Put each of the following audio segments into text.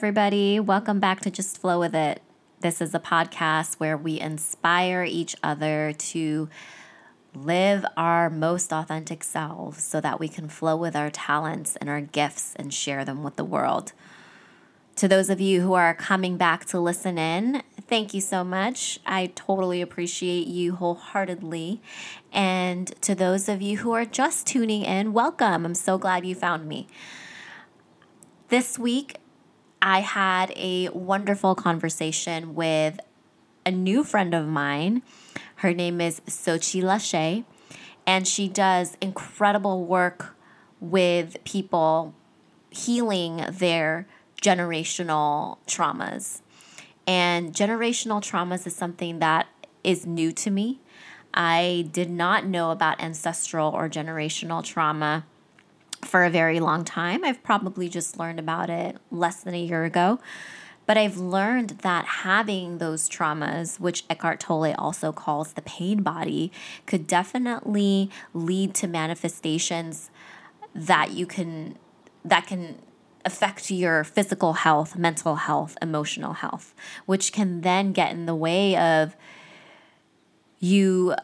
Everybody. Welcome back to Just Flow With It. This is a podcast where we inspire each other to live our most authentic selves so that we can flow with our talents and our gifts and share them with the world. To those of you who are coming back to listen in, thank you so much. I totally appreciate you wholeheartedly. And to those of you who are just tuning in, welcome. I'm so glad you found me. This week, I had a wonderful conversation with a new friend of mine. Her name is Sochi Lachey, and she does incredible work with people healing their generational traumas. And generational traumas is something that is new to me. I did not know about ancestral or generational trauma for a very long time. I've probably just learned about it less than a year ago. But I've learned that having those traumas, which Eckhart Tolle also calls the pain body, could definitely lead to manifestations that you can that can affect your physical health, mental health, emotional health, which can then get in the way of you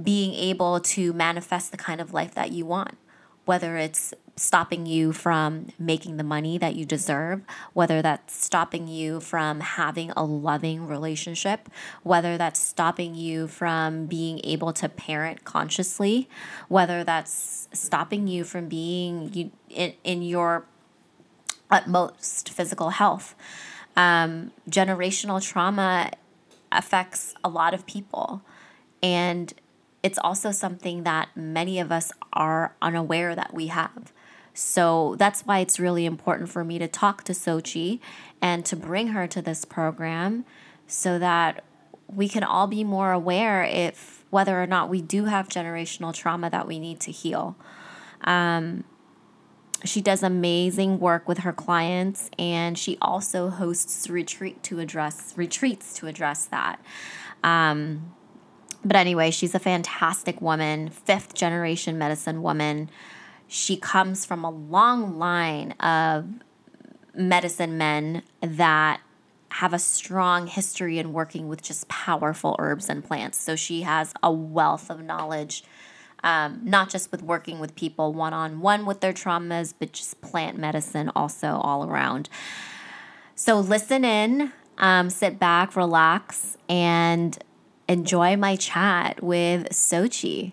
being able to manifest the kind of life that you want, whether it's stopping you from making the money that you deserve, whether that's stopping you from having a loving relationship, whether that's stopping you from being able to parent consciously, whether that's stopping you from being you, in, in your utmost physical health. Um, generational trauma affects a lot of people. And it's also something that many of us are unaware that we have. So that's why it's really important for me to talk to Sochi and to bring her to this program so that we can all be more aware if whether or not we do have generational trauma that we need to heal. Um, she does amazing work with her clients and she also hosts retreat to address retreats to address that. Um, but anyway, she's a fantastic woman, fifth generation medicine woman she comes from a long line of medicine men that have a strong history in working with just powerful herbs and plants. So she has a wealth of knowledge, um, not just with working with people one on one with their traumas, but just plant medicine also all around. So listen in, um, sit back, relax, and enjoy my chat with Sochi.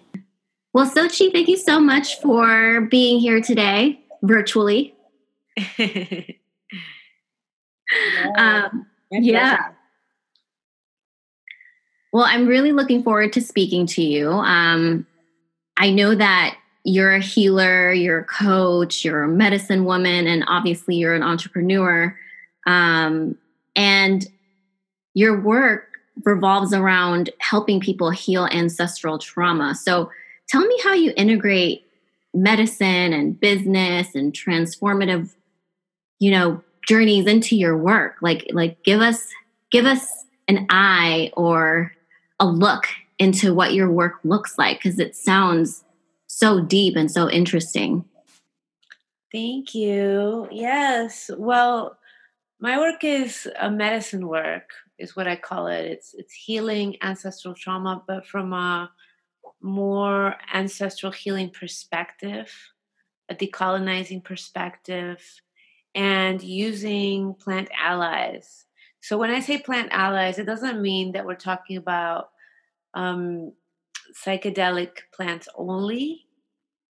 Well, Sochi, thank you so much for being here today virtually. um, yeah. Well, I'm really looking forward to speaking to you. Um, I know that you're a healer, you're a coach, you're a medicine woman, and obviously you're an entrepreneur. Um, and your work revolves around helping people heal ancestral trauma. So, Tell me how you integrate medicine and business and transformative, you know, journeys into your work. Like like give us give us an eye or a look into what your work looks like because it sounds so deep and so interesting. Thank you. Yes. Well, my work is a medicine work, is what I call it. It's it's healing ancestral trauma, but from a more ancestral healing perspective, a decolonizing perspective, and using plant allies. So when I say plant allies, it doesn't mean that we're talking about um, psychedelic plants only,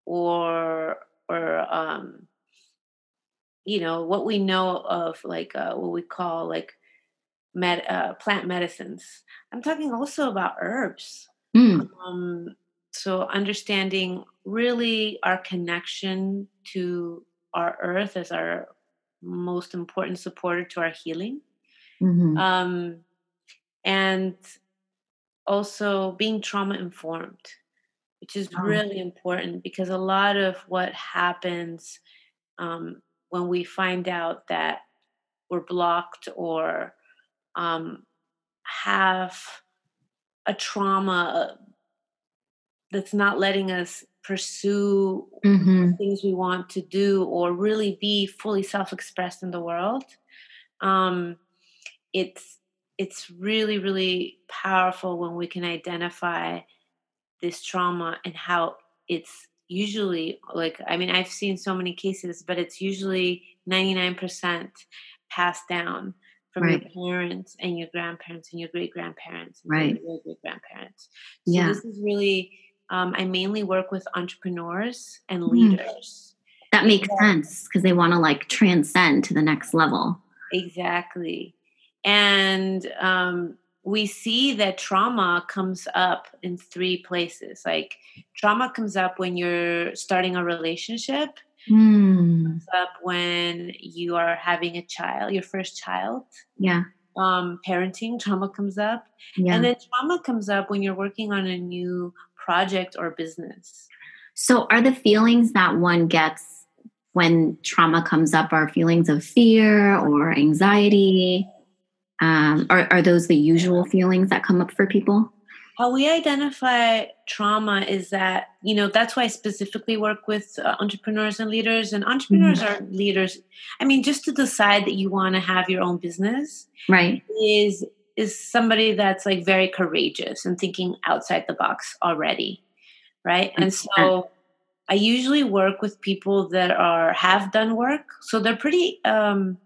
or or um, you know what we know of like uh, what we call like med- uh, plant medicines. I'm talking also about herbs. Mm. Um, so understanding really our connection to our earth as our most important supporter to our healing mm-hmm. um, and also being trauma informed which is oh. really important because a lot of what happens um, when we find out that we're blocked or um, have a trauma that's not letting us pursue mm-hmm. things we want to do or really be fully self-expressed in the world um, it's it's really really powerful when we can identify this trauma and how it's usually like i mean i've seen so many cases but it's usually 99% passed down from right. your parents and your grandparents and your great grandparents and right great great grandparents so yeah. this is really um, i mainly work with entrepreneurs and hmm. leaders that makes yeah. sense because they want to like transcend to the next level exactly and um, we see that trauma comes up in three places. Like trauma comes up when you're starting a relationship. Mm. Comes up when you are having a child, your first child. Yeah. Um, parenting trauma comes up, yeah. and then trauma comes up when you're working on a new project or business. So, are the feelings that one gets when trauma comes up are feelings of fear or anxiety? Um, are, are those the usual feelings that come up for people? How we identify trauma is that, you know, that's why I specifically work with uh, entrepreneurs and leaders. And entrepreneurs mm-hmm. are leaders. I mean, just to decide that you want to have your own business, right, is is somebody that's like very courageous and thinking outside the box already, right? And so I usually work with people that are have done work, so they're pretty um,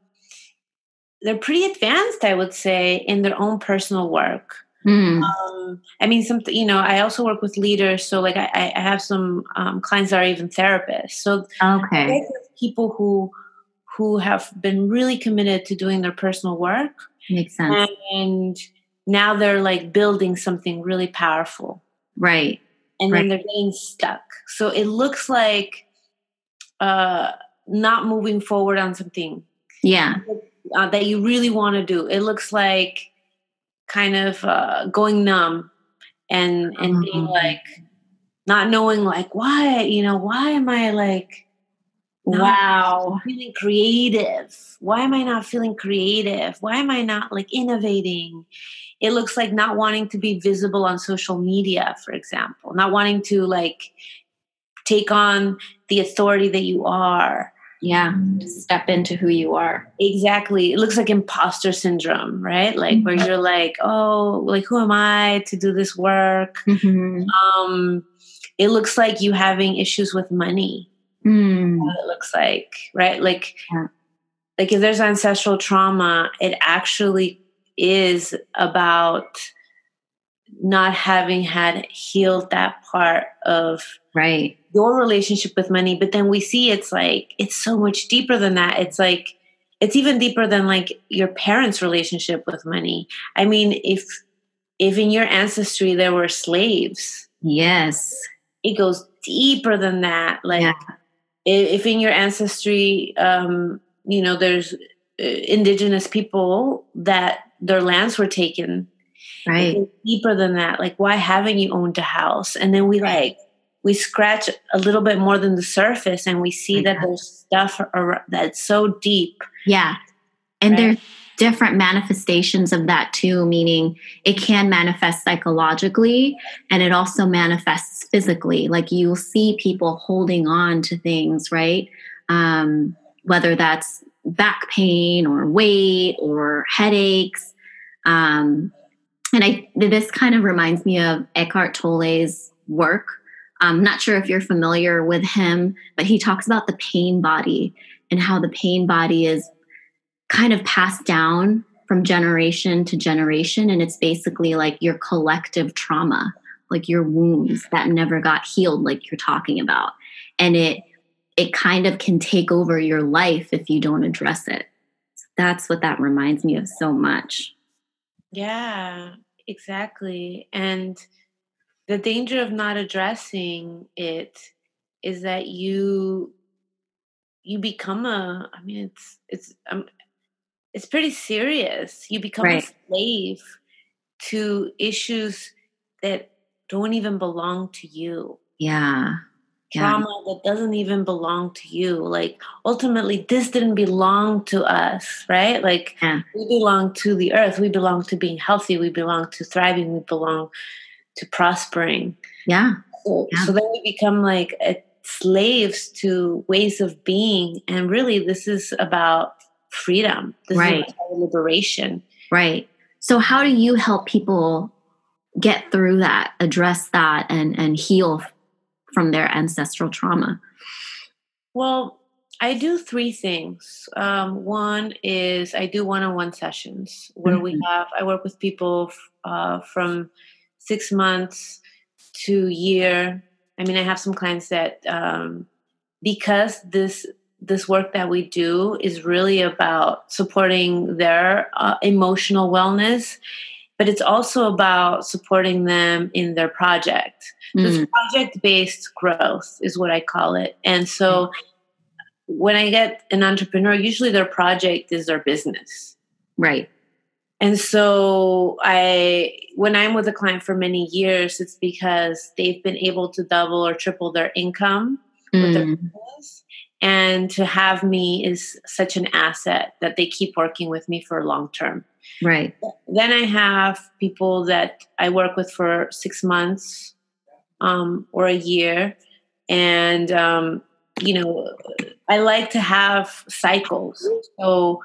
they're pretty advanced, I would say, in their own personal work. Mm. Um, I mean, some you know, I also work with leaders, so like I, I have some um, clients that are even therapists. So okay, people who who have been really committed to doing their personal work makes sense, and now they're like building something really powerful, right? And right. then they're getting stuck. So it looks like uh, not moving forward on something. Yeah uh, that you really want to do. It looks like kind of uh, going numb and and mm-hmm. being like not knowing like why you know why am I like wow. feeling creative. Why am i not feeling creative? Why am i not like innovating? It looks like not wanting to be visible on social media for example. Not wanting to like take on the authority that you are. Yeah step into who you are. Exactly. It looks like imposter syndrome right? Like mm-hmm. where you're like oh like who am i to do this work? Mm-hmm. um it looks like you having issues with money mm. it looks like right like yeah. like if there's ancestral trauma it actually is about not having had healed that part of right your relationship with money but then we see it's like it's so much deeper than that it's like it's even deeper than like your parents relationship with money i mean if if in your ancestry there were slaves yes it goes deeper than that like yeah. If in your ancestry um you know there's uh, indigenous people that their lands were taken right deeper than that like why haven't you owned a house and then we like we scratch a little bit more than the surface and we see that there's stuff that's so deep. Yeah. And right? there's different manifestations of that too, meaning it can manifest psychologically and it also manifests physically. Like you'll see people holding on to things, right? Um, whether that's back pain or weight or headaches. Um, and I this kind of reminds me of Eckhart Tolle's work I'm not sure if you're familiar with him, but he talks about the pain body and how the pain body is kind of passed down from generation to generation. And it's basically like your collective trauma, like your wounds that never got healed, like you're talking about. And it, it kind of can take over your life if you don't address it. So that's what that reminds me of so much. Yeah, exactly. And the danger of not addressing it is that you you become a i mean it's it's um, it's pretty serious you become right. a slave to issues that don't even belong to you yeah trauma yeah. that doesn't even belong to you like ultimately this didn't belong to us right like yeah. we belong to the earth we belong to being healthy we belong to thriving we belong to prospering. Yeah. So, Yeah. so then we become like slaves to ways of being. And really, this is about freedom. This Right. liberation. Right. So how do you help people get through that, address that and and heal from their ancestral trauma? Well, I do three things. Um, one is I do one-on-one sessions where we Mhm. have I work with people uh, from six months to year. I mean, I have some clients that um, because this this work that we do is really about supporting their uh, emotional wellness, but it's also about supporting them in their project. Mm, it's project based growth is what I call it. And so when I get an entrepreneur, usually their project is their business. right. And so I when I'm with a client for many years, it's because they've been able to double or triple their income with their Mm, business. And to have me is such an asset that they keep working with me for long term. right. Then I have people that I work with for six months um, or a year. And, um, you know, I like to have cycles. So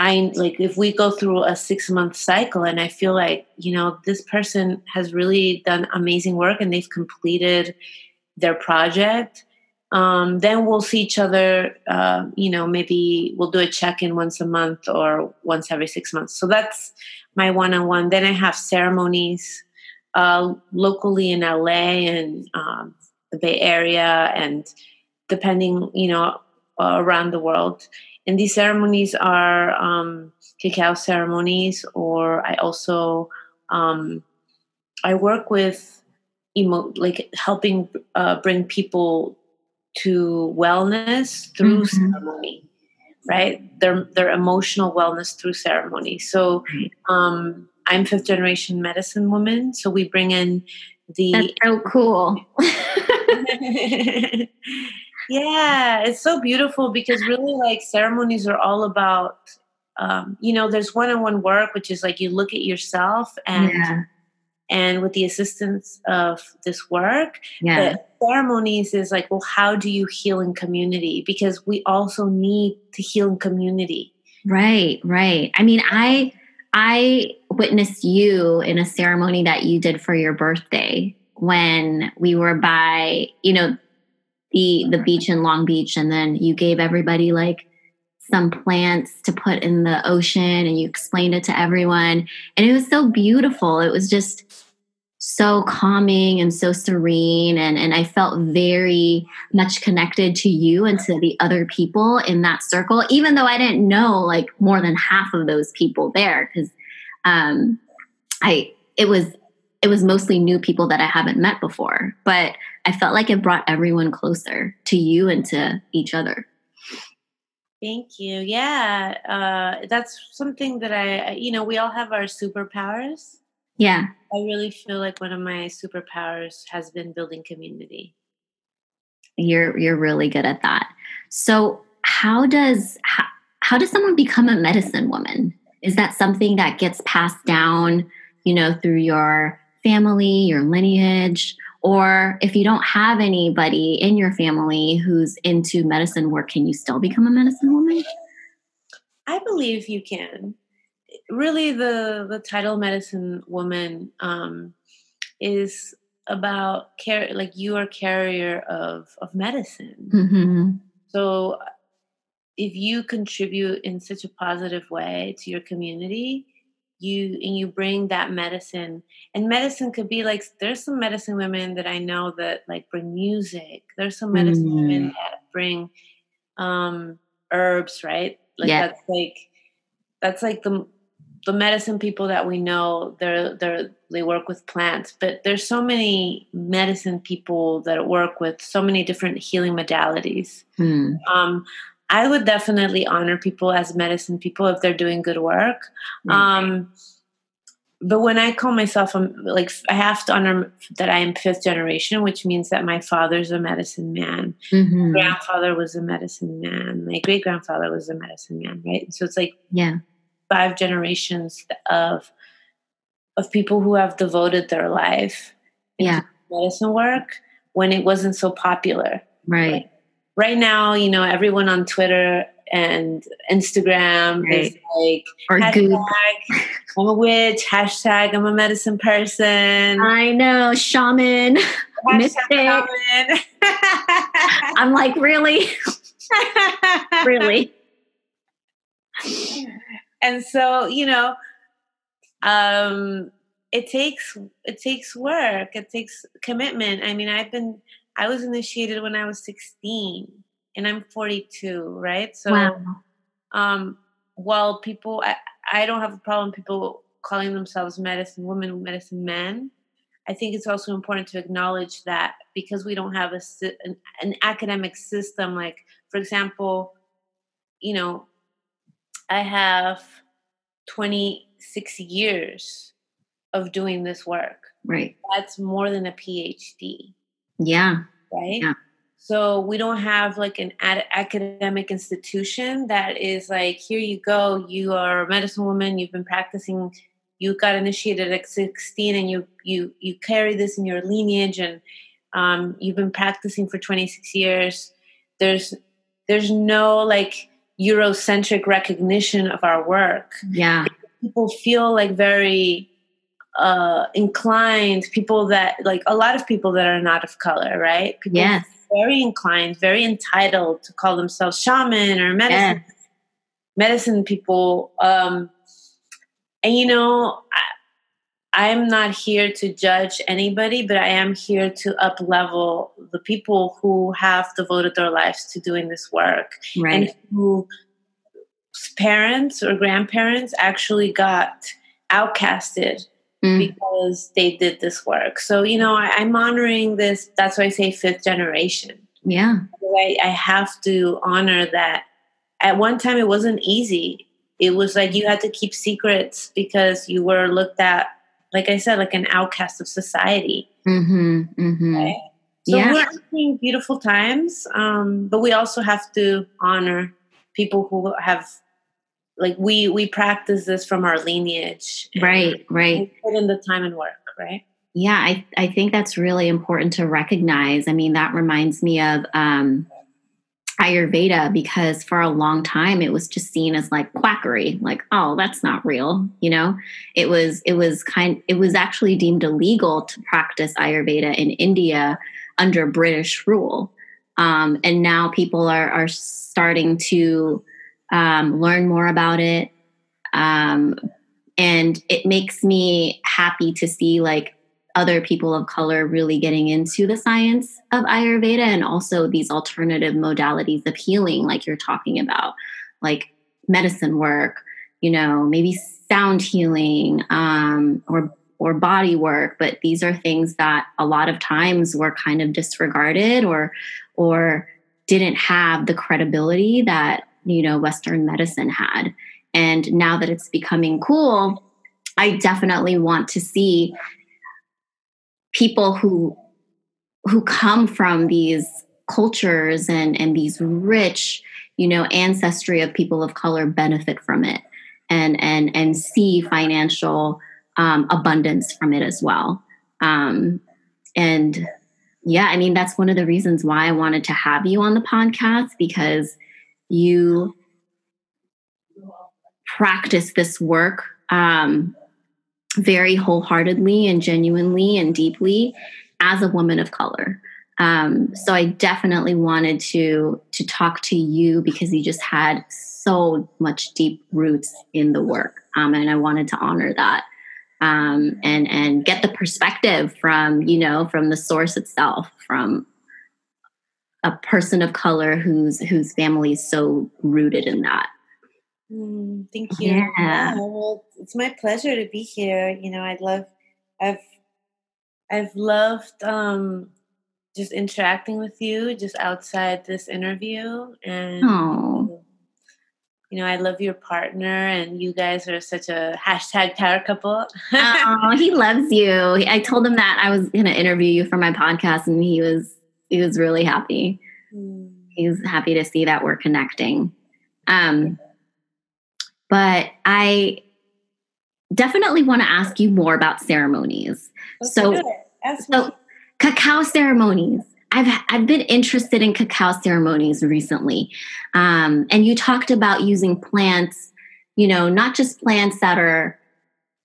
I like if we go through a six month cycle and I feel like, you know, this person has really done amazing work and they've completed their project. Um, then we'll see each other. Uh, you know, maybe we'll do a check in once a month or once every six months. So that's my one on one. Then I have ceremonies uh, locally in LA and um, the Bay Area, and depending, you know, uh, around the world. And these ceremonies are um, cacao ceremonies, or I also um, I work with emo- like helping uh, bring people to wellness through Mhm. ceremony, right? Their their emotional wellness through ceremony. So um, I'm fifth generation medicine woman, so we bring in the That's so cool. yeah, it's so beautiful because really, like ceremonies are all about. Um, you know, there's one-on-one work, which is like you look at yourself and yeah. And with the assistance of this work, Yeah. but ceremonies is like, well, how do you heal in community? Because we also need to heal in community. Right, right. I mean, I I witnessed you in a ceremony that you did for your birthday when we were by, you know, the the beach in Long Beach and then you gave everybody like some plants to put in the ocean and you explained it to everyone and it was so beautiful. It was just so calming and so serene and and I felt very much connected to you and to the other people in that circle even though I didn't know like more than half of those people there cuz um I it was it was mostly new people that I haven't met before but I felt like it brought everyone closer to you and to each other. Thank you. Yeah, uh, that's something that I, I- you know, we all have our superpowers. Yeah. I really feel like one of my superpowers has been building community. You're you're really good at that. So how does how, how does someone become a medicine woman? Is that something that gets passed down, you know, through your family, your lineage, or if you don't have anybody in your family who's into medicine work, can you still become a medicine woman? I believe you can. Really, the the title medicine woman um, is about care. Like you are carrier of of medicine. Mm-hmm. So, if you contribute in such a positive way to your community, you and you bring that medicine. And medicine could be like there's some medicine women that I know that like bring music. There's some medicine Mm. women that bring um, herbs, right? Like that's like that's like the the medicine people that we know. They're they're they work with plants, but there's so many medicine people that work with so many different healing modalities. Hmm. Um, I would definitely honor people as medicine people if they're doing good work. Right. Um, but when I call myself, I'm like I have to honor that I am fifth generation, which means that my father's a medicine man, Mhm. grandfather was a medicine man, my great grandfather was a medicine man, right? So it's like Yeah. five generations of of people who have devoted their life Yeah. medicine work when it wasn't so popular. Right. Right now, you know, everyone on Twitter and Instagram right. is like or hashtag, I'm a witch, hashtag I'm a medicine person. I know, shaman, mystic. Shaman. I'm like, really? really? And so, you know, um it takes it takes work it takes commitment i mean i've been i was initiated when i was 16 and i'm 42 right so wow. um while people I, I don't have a problem people calling themselves medicine women medicine men i think it's also important to acknowledge that because we don't have a an, an academic system like for example you know i have 26 years of doing this work. Right. That's more than a PhD. Yeah. Right. Yeah. So we don't have like an ad- academic institution that is like, here you go, you are a medicine woman, you've been practicing, you got initiated at 16 and you you you carry this in your lineage and um, you've been practicing for 26 years. There's there's no like Eurocentric recognition of our work. Yeah. People feel like very uh, inclined, people that like a lot of people that are not of color, right? People yes. very inclined, very entitled to call themselves shaman or medicine yes. medicine people. Um, and you know, I, I'm not here to judge anybody, but I am here to up level the people who have devoted their lives to doing this work right. and who parents or grandparents actually got outcasted mm. because they did this work. So, you know, I, am honoring this. That's why I say fifth generation. Yeah. I, I have to honor that. At one time, it wasn't easy. It was like you had to keep secrets because you were looked at, like I said, like an outcast of society. Mm-hmm, mm-hmm. Right? So yeah. we're seeing beautiful times, um, but we also have to honor people who have like we we practice this from our lineage right right. put in the time and work right? Yeah i i think that's really important to recognize. I mean that reminds me of um ayurveda because for a long time it was just seen as like quackery like oh that's not real you know? It was it was kind it was actually deemed illegal to practice ayurveda in india under british rule. Um, and now people are are starting to um, learn more about it. Um, and it makes me happy to see like other people of color really getting into the science of Ayurveda and also these alternative modalities of healing, like you're talking about, like medicine work, you know, maybe sound healing um, or or body work. But these are things that a lot of times were kind of disregarded or or didn't have the credibility that you know western medicine had. And now that it's becoming cool i definitely want to see people who who come from these cultures and and these rich you know ancestry of people of color benefit from it and and and see financial um, abundance from it as well. Um, and yeah i mean that's one of the reasons why i wanted to have you on the podcast because you practice this work um, very wholeheartedly and genuinely and deeply as a woman of color. Um, so I definitely wanted to to talk to you because you just had so much deep roots in the work, um, and I wanted to honor that um, and and get the perspective from you know from the source itself, from a person of color whose whose family is so rooted in that. Mm, thank you. Yeah. yeah. Well, it's my pleasure to be here. You know, I love, I've, I've loved um, just interacting with you just outside this interview, and oh. you know, I love your partner, and you guys are such a hashtag power couple. oh, he loves you. I told him that I was going to interview you for my podcast, and he was he was really happy. Mm. He's happy to see that we're connecting. Um, but I definitely want to ask you more about ceremonies. so, so cacao ceremonies. I've I've been interested in cacao ceremonies recently, um, and you talked about using plants. You know, not just plants that are,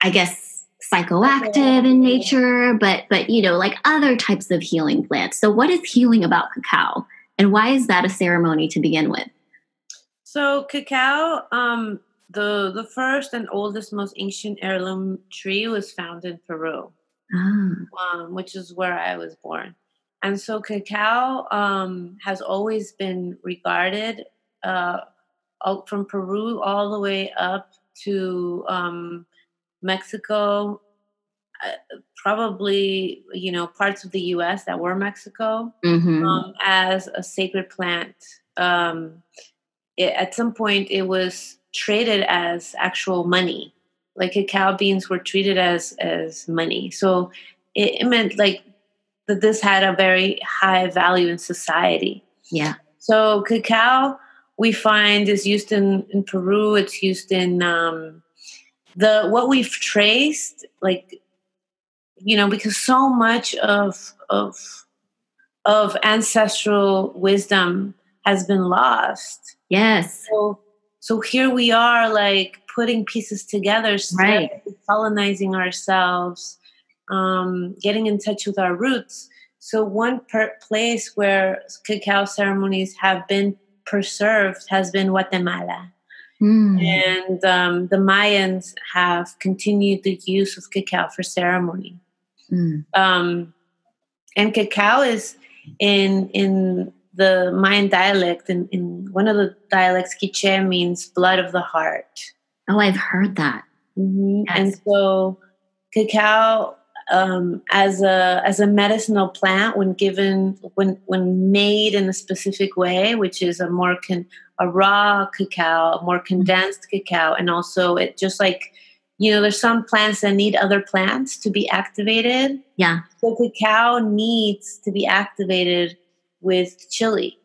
I guess, psychoactive in nature, but but you know, like other types of healing plants. So, what is healing about cacao, and why is that a ceremony to begin with? So, cacao, um, the the first and oldest, most ancient heirloom tree was found in Peru, ah. um, which is where I was born. And so, cacao um, has always been regarded uh, from Peru all the way up to um, Mexico, uh, probably you know parts of the U.S. that were Mexico, mm-hmm. um, as a sacred plant. Um, it, at some point, it was traded as actual money. Like cacao beans were treated as as money. So it, it meant like that this had a very high value in society. Yeah. So cacao we find is used in, in Peru. It's used in um, the what we've traced, like you know, because so much of of of ancestral wisdom has been lost. Yes. So so here we are, like putting pieces together, right. colonizing ourselves, um, getting in touch with our roots. So one per- place where cacao ceremonies have been preserved has been Guatemala. Mm. And um, the Mayans have continued the use of cacao for ceremony. Mm. Um, and cacao is in in the Mayan dialect, in, in one of the dialects, Quiche means blood of the heart. Oh, I've heard that. Mm-hmm. Yes. And so, cacao um, as a as a medicinal plant, when given when when made in a specific way, which is a more con, a raw cacao, a more mm-hmm. condensed cacao, and also it just like you know, there's some plants that need other plants to be activated. Yeah. So cacao needs to be activated with chili.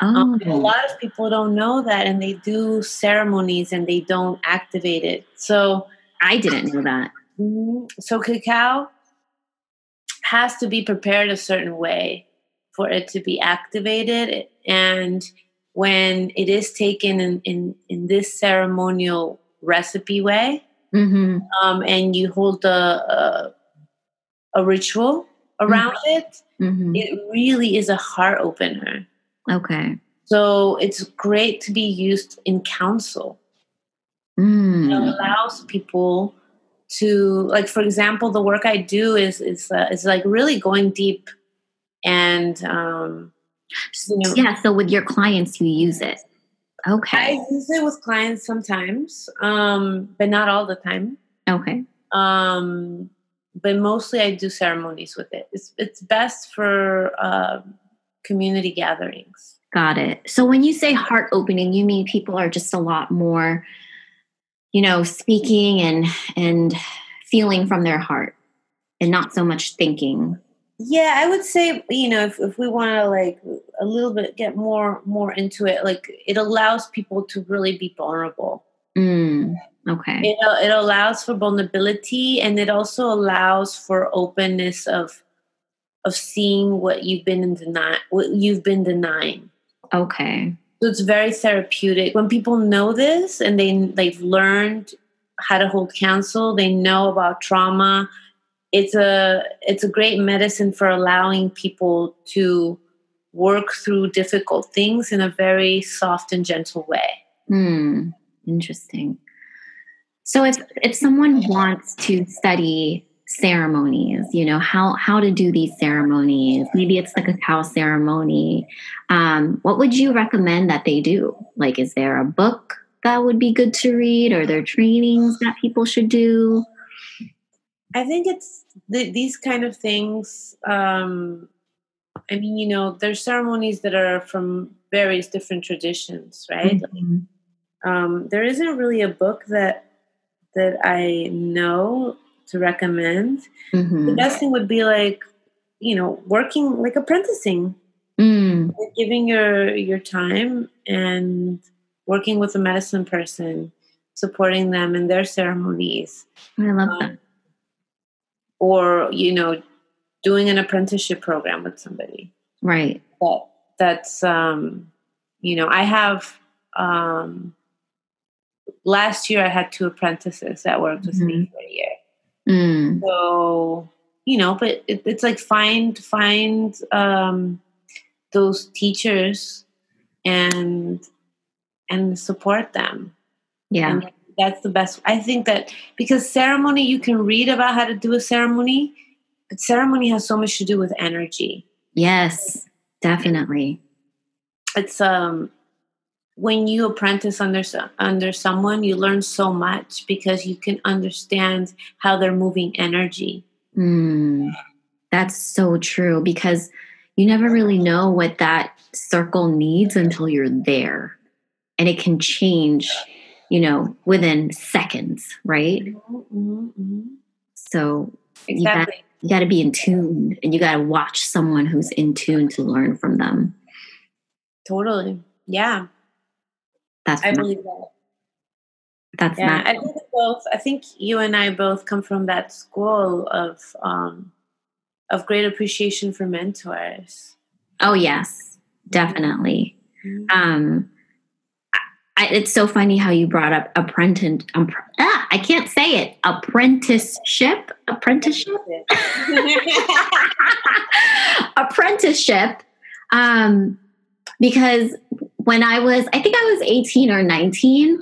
Oh. Um, a lot of people don't know that, and they do ceremonies and they don't activate it. So I didn't know that. Mm-hmm. So cacao has to be prepared a certain way for it to be activated, and when it is taken in in, in this ceremonial recipe way, mm-hmm. um, and you hold a, a, a ritual around mm-hmm. it, mm-hmm. it really is a heart opener. Okay. So it's great to be used in counsel. Mm. It allows people to, like, for example, the work I do is is uh, is like really going deep, and um, know, yeah. So with your clients, you use it. Okay. I use it with clients sometimes, um, but not all the time. Okay. Um, but mostly I do ceremonies with it. It's it's best for uh, community gatherings. Got it. So when you say heart opening, you mean people are just a lot more, you know, speaking and and feeling from their heart, and not so much thinking. Yeah, I would say you know if, if we want to like a little bit get more more into it, like it allows people to really be vulnerable. Mm Okay. It, it allows for vulnerability and it also allows for openness of of seeing what you've been in deny what you've been denying. Okay. So it's very therapeutic. When people know this and they they've learned how to hold counsel, they know about trauma. It's a it's a great medicine for allowing people to work through difficult things in a very soft and gentle way. Hmm. Interesting. So if if someone wants to study ceremonies, you know how how to do these ceremonies, maybe it's the cacao ceremony. Um, what would you recommend that they do? Like, is there a book that would be good to read, or there trainings that people should do? I think it's th- these kind of things. Um, I mean, you know, there's ceremonies that are from various different traditions, right? Mm-hmm. Um, there isn't really a book that that I know to recommend. Mm-hmm. The best thing would be like, you know, working like apprenticing, mm. like giving your your time and working with a medicine person, supporting them in their ceremonies. I love um, that. Or you know, doing an apprenticeship program with somebody. Right. That that's um, you know, I have um, last year I had two apprentices that worked with mm-hmm. me for a year. Mm. So you know, but it, it's like find find um, those teachers and and support them. Yeah. And that's the best. I think that because ceremony, you can read about how to do a ceremony, but ceremony has so much to do with energy. Yes, definitely. It's um when you apprentice under under someone, you learn so much because you can understand how they're moving energy. Mm, that's so true because you never really know what that circle needs until you're there, and it can change you know, within seconds, right? Mm-hmm, mm-hmm. So exactly. you got to be in tune and you got to watch someone who's in tune to learn from them. Totally. Yeah. That's I believe that. That's yeah. I think both. I think you and I both come from that school of um, of great appreciation for mentors. Oh yes, definitely. Mm-hmm. Um, I, it's so funny how you brought up apprentice. Um, ah, I can't say it. Apprenticeship. Apprenticeship. Apprenticeship. Um, because when I was, I think I was 18 or 19.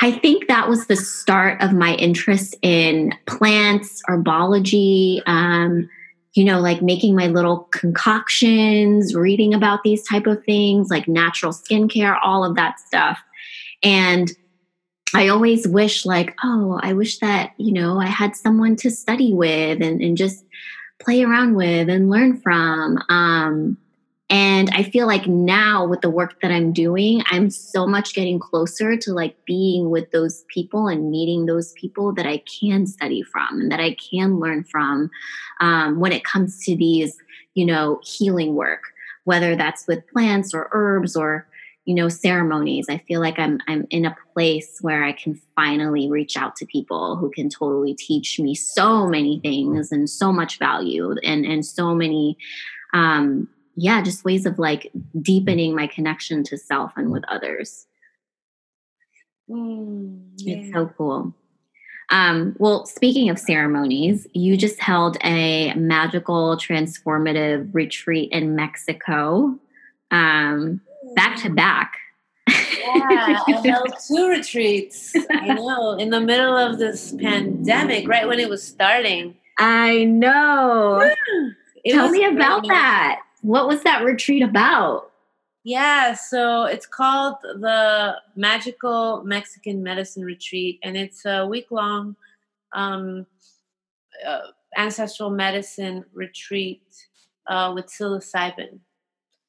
I think that was the start of my interest in plants, herbology, um, you know like making my little concoctions reading about these type of things like natural skincare all of that stuff. And i always wish like oh i wish that you know i had someone to study with and, and just play around with and learn from. Um, and I feel like now with the work that I'm doing, I'm so much getting closer to like being with those people and meeting those people that I can study from and that I can learn from um, when it comes to these, you know, healing work, whether that's with plants or herbs or, you know, ceremonies. I feel like I'm I'm in a place where I can finally reach out to people who can totally teach me so many things and so much value and and so many um yeah, just ways of like deepening my connection to self and with others. Mm, yeah. It's so cool. Um, well, speaking of ceremonies, you just held a magical transformative retreat in Mexico, um, back to back. Yeah, I held two retreats. I know, in the middle of this pandemic, right when it was starting. I know. Tell me about that what was that retreat about? Yeah, so it's called the Magical Mexican Medicine Retreat, and it's a week long um, uh, ancestral medicine retreat uh, with psilocybin.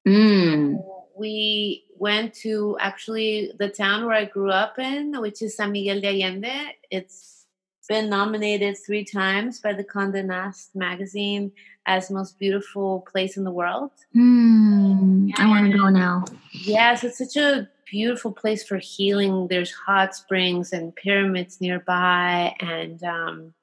Mm. we went to actually the town where I grew up in, which is San Miguel de Allende. It's been nominated three times by the Condé Nast magazine as most beautiful place in the world. Mm, I want to go now. Yes, it's such a beautiful place for healing. There's hot springs and pyramids nearby, and um,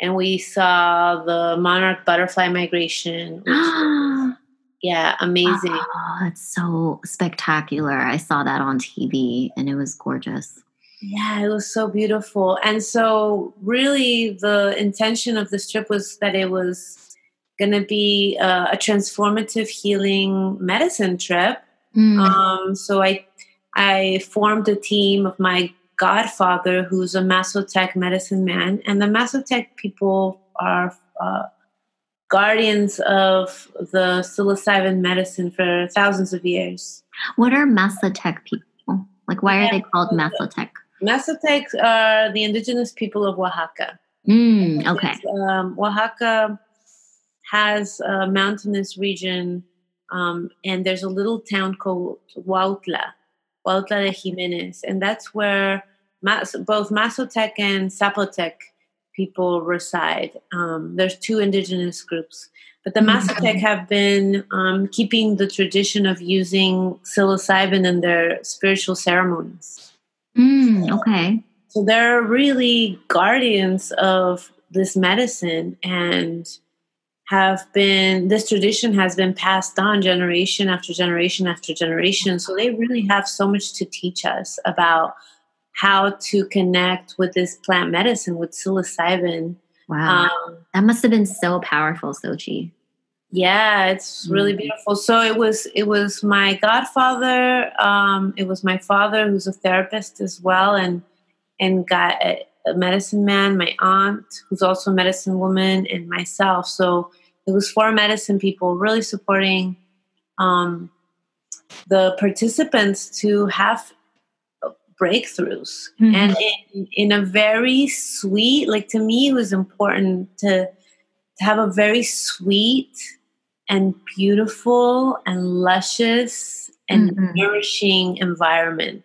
and we saw the monarch butterfly migration. yeah, amazing. Oh, that's so spectacular. I saw that on TV, and it was gorgeous. Yeah, it was so beautiful. And so, really, the intention of this trip was that it was going to be a, a, transformative healing medicine trip. Mm. Um, so I I formed a team of my godfather, who's a Mazatec medicine man, and the Mazatec people are uh, guardians of the psilocybin medicine for thousands of years. What are Mazatec people? Like, why are they called Mazatec? Mazatec are the indigenous people of Oaxaca. Mm, okay. Um, Oaxaca has a mountainous region, um, and there's a little town called Huautla, Huautla de Jimenez, and that's where Mas- both Mazatec and Zapotec people reside. Um, there's two indigenous groups, but the mm-hmm. Have been um, keeping the tradition of using psilocybin in their spiritual ceremonies. Mm, okay. So they're really guardians of this medicine and have been this tradition has been passed on generation after generation after generation. So they really have so much to teach us about how to connect with this plant medicine with psilocybin. Wow. Um, that must have been so powerful sochi. Yeah it's really mm-hmm. beautiful. So it was it was my godfather um, it was my father who's a therapist as well and and got a, medicine man my aunt who's also a medicine woman and myself so it was four medicine people really supporting um, the participants to have breakthroughs mm-hmm. and in, in, a very sweet like to me it was important to, to have a very sweet and beautiful and luscious and mm-hmm. nourishing environment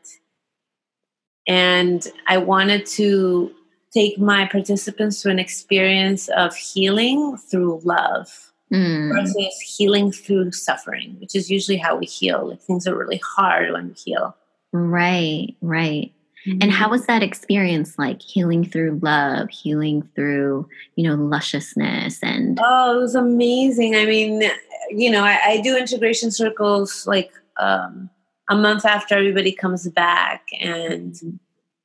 and i wanted to take my participants to an experience of healing through love mm. versus healing through suffering, which is usually how we heal. Like things are really hard when we heal. Right, right. Mm-hmm. And how mm-hmm. was that experience like healing through love, healing through, you know, lusciousness and Oh, it was amazing. I mean, you know, I, I do integration circles like um a month after everybody comes back and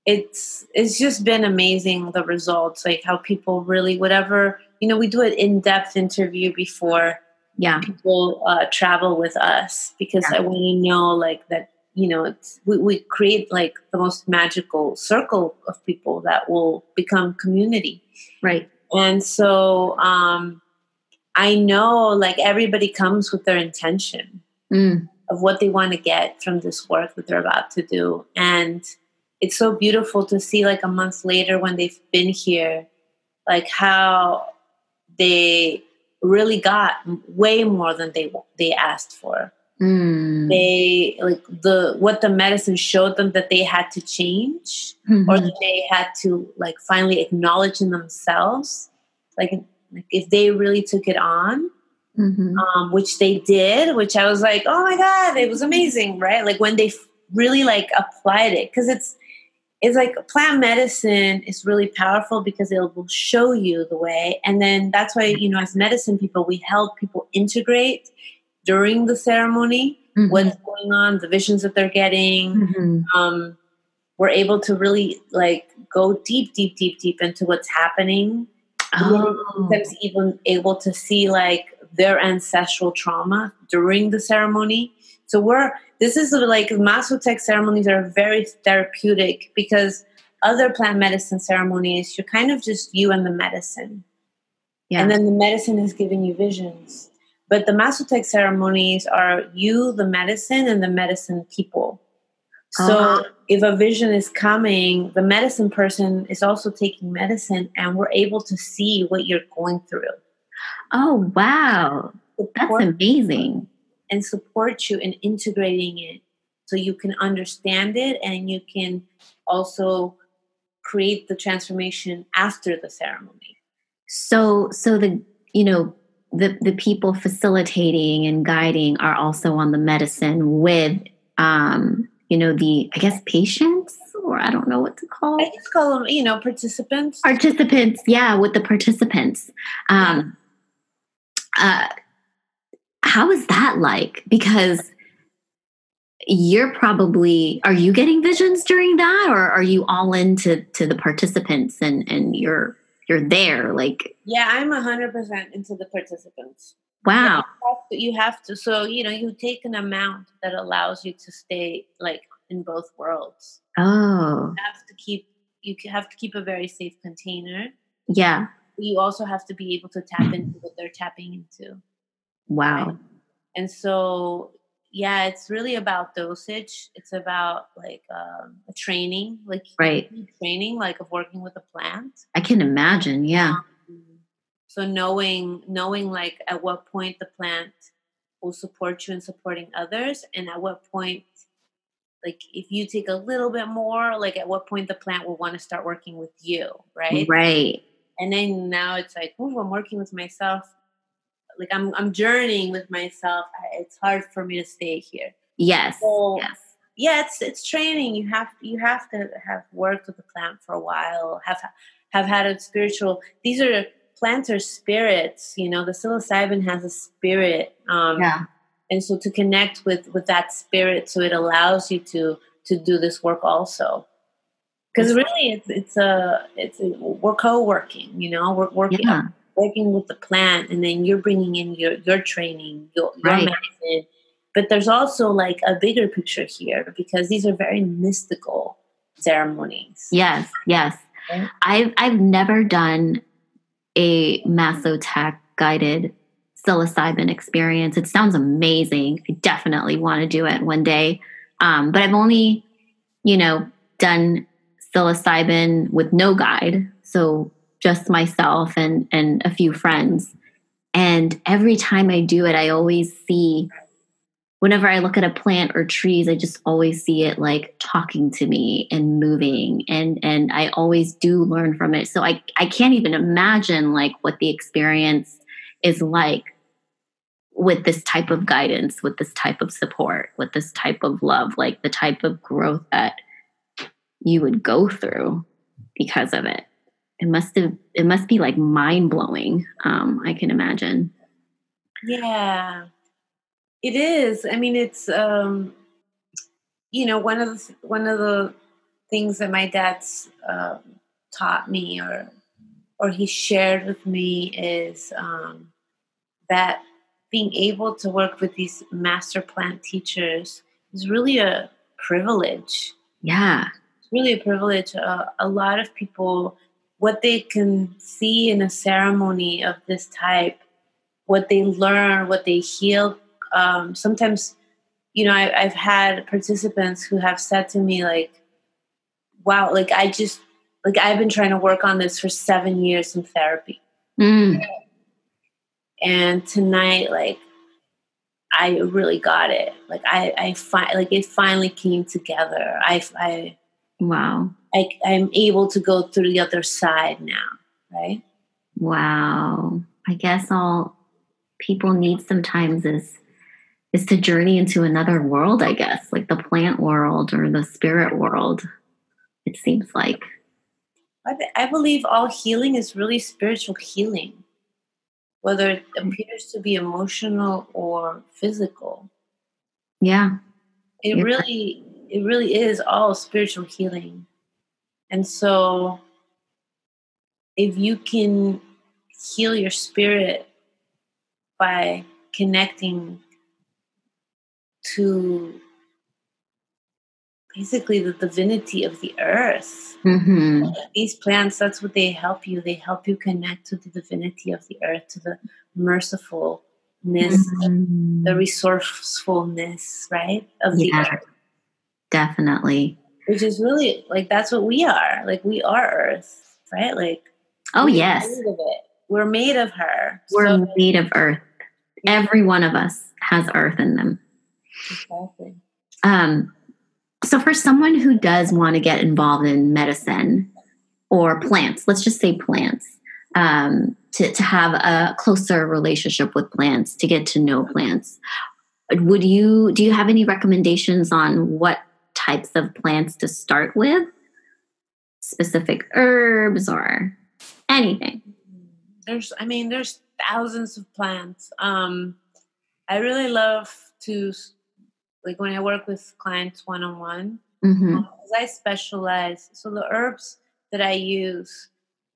it's it's just been amazing the results like how people really whatever you know we do an in-depth interview before yeah people uh, travel with us because yeah. i want to know like that you know it's we, we create like the most magical circle of people that will become community right and so um i know like everybody comes with their intention mm. Of what they want to get from this work that they're about to do and it's so beautiful to see like a month later when they've been here like how they really got way more than they they asked for mm. they like the what the medicine showed them that they had to change mm-hmm. or that they had to like finally acknowledge in themselves like, like if they really took it on mm-hmm. um, which they did which i was like oh my god it was amazing right like when they really like applied it because it's it's like plant medicine is really powerful because it will show you the way and then that's why you know as medicine people we help people integrate during the ceremony mm-hmm. what's going on the visions that they're getting mm-hmm. um, we're able to really like go deep deep deep deep into what's happening oh. sometimes even able to see like their ancestral trauma during the ceremony so we're this is like Mazatec ceremonies are very therapeutic because other plant medicine ceremonies, you're kind of just you and the medicine. Yeah. And then the medicine is giving you visions. But the Mazatec ceremonies are you, the medicine, and the medicine people. So uh-huh. if a vision is coming, the medicine person is also taking medicine, and we're able to see what you're going through. Oh, wow. That's amazing. and support you in integrating it so you can understand it and you can also create the transformation after the ceremony. So so the you know the the people facilitating and guiding are also on the medicine with um you know the i guess patients or i don't know what to call i just call them you know participants. Participants yeah with the participants. Um uh how is that like? Because you're probably are you getting visions during that or are you all into to the participants and and you're you're there like yeah i'm 100% into the participants. Wow. You have, to, you have to so you know you take an amount that allows you to stay like in both worlds. Oh. You have to keep you have to keep a very safe container. Yeah you also have to be able to tap into what they're tapping into Wow. Right? And so, yeah, it's really about dosage. It's about like um, a training, like right training, like of working with a plant. I can imagine. Yeah. Um, so knowing knowing like at what point the plant will support you in supporting others, and at what point, like if you take a little bit more, like at what point the plant will want to start working with you, right? Right. And then now it's like, oh, I'm working with myself like I'm I'm journeying with myself. It's hard for me to stay here. Yes. So, yes. Yeah, it's it's training. You have you have to have worked with the plant for a while. Have have had a spiritual. These are plants are spirits. You know, the psilocybin has a spirit. Um, Yeah. and so to connect with with that spirit so it allows you to to do this work also because really it's it's a it's a, we're co-working you know we're working Yeah. working with the plant and then you're bringing in your your training your, your Right. medicine but there's also like a bigger picture here because these are very mystical ceremonies Yes, yes. Right. I've I've never done a Mazatec guided psilocybin experience. It sounds amazing. I definitely want to do it one day. Um, but I've only, you know, done psilocybin with no guide, so just myself and and a few friends. And every time I do it, I always see whenever I look at a plant or trees, I just always see it like talking to me and moving and and I always do learn from it. So I I can't even imagine like what the experience is like with this type of guidance, with this type of support, with this type of love, like the type of growth that you would go through because of it. It must have it must be like mind blowing. Um, I can imagine. Yeah, it is. I mean, it's um, you know one of the one of the things that my dad's um, taught me, or or he shared with me, is um, that being able to work with these master plant teachers is really a privilege. Yeah. It's really a privilege. Uh, a lot of people, what they can see in a ceremony of this type, what they learn, what they heal. Um, sometimes, you know, I, I've had participants who have said to me, like, wow, like I just, like I've been trying to work on this for seven years in therapy. Mm. And tonight, like, I really got it. Like I, I fi- like it finally came together. I, I, Wow. I, I'm able to go through the other side now, right? Wow. I guess all people need sometimes is is to journey into another world, I guess, like the plant world or the spirit world. It seems like. I, I believe all healing is really spiritual healing, whether it appears to be emotional or physical. Yeah. It You're really, it really is all spiritual healing. And so, if you can heal your spirit by connecting to basically the divinity of the earth, hmm these plants that's what they help you. They help you connect to the divinity of the earth to the mercifulness the resourcefulness right of the earth Definitely. which is really like that's what we are like we are earth right like Oh, we're yes. made of it we're made of her We're So- made of earth. Every one of us has earth in them. exactly. Um, so, for someone who does want to get involved in medicine or plants, let's just say plants, um, to, to have a closer relationship with plants, to get to know plants, would you do you have any recommendations on what types of plants to start with? Specific herbs or anything? there's i mean there's thousands of plants um i really love to like when i work with clients one-on-one hmm I specialize. So the herbs that I use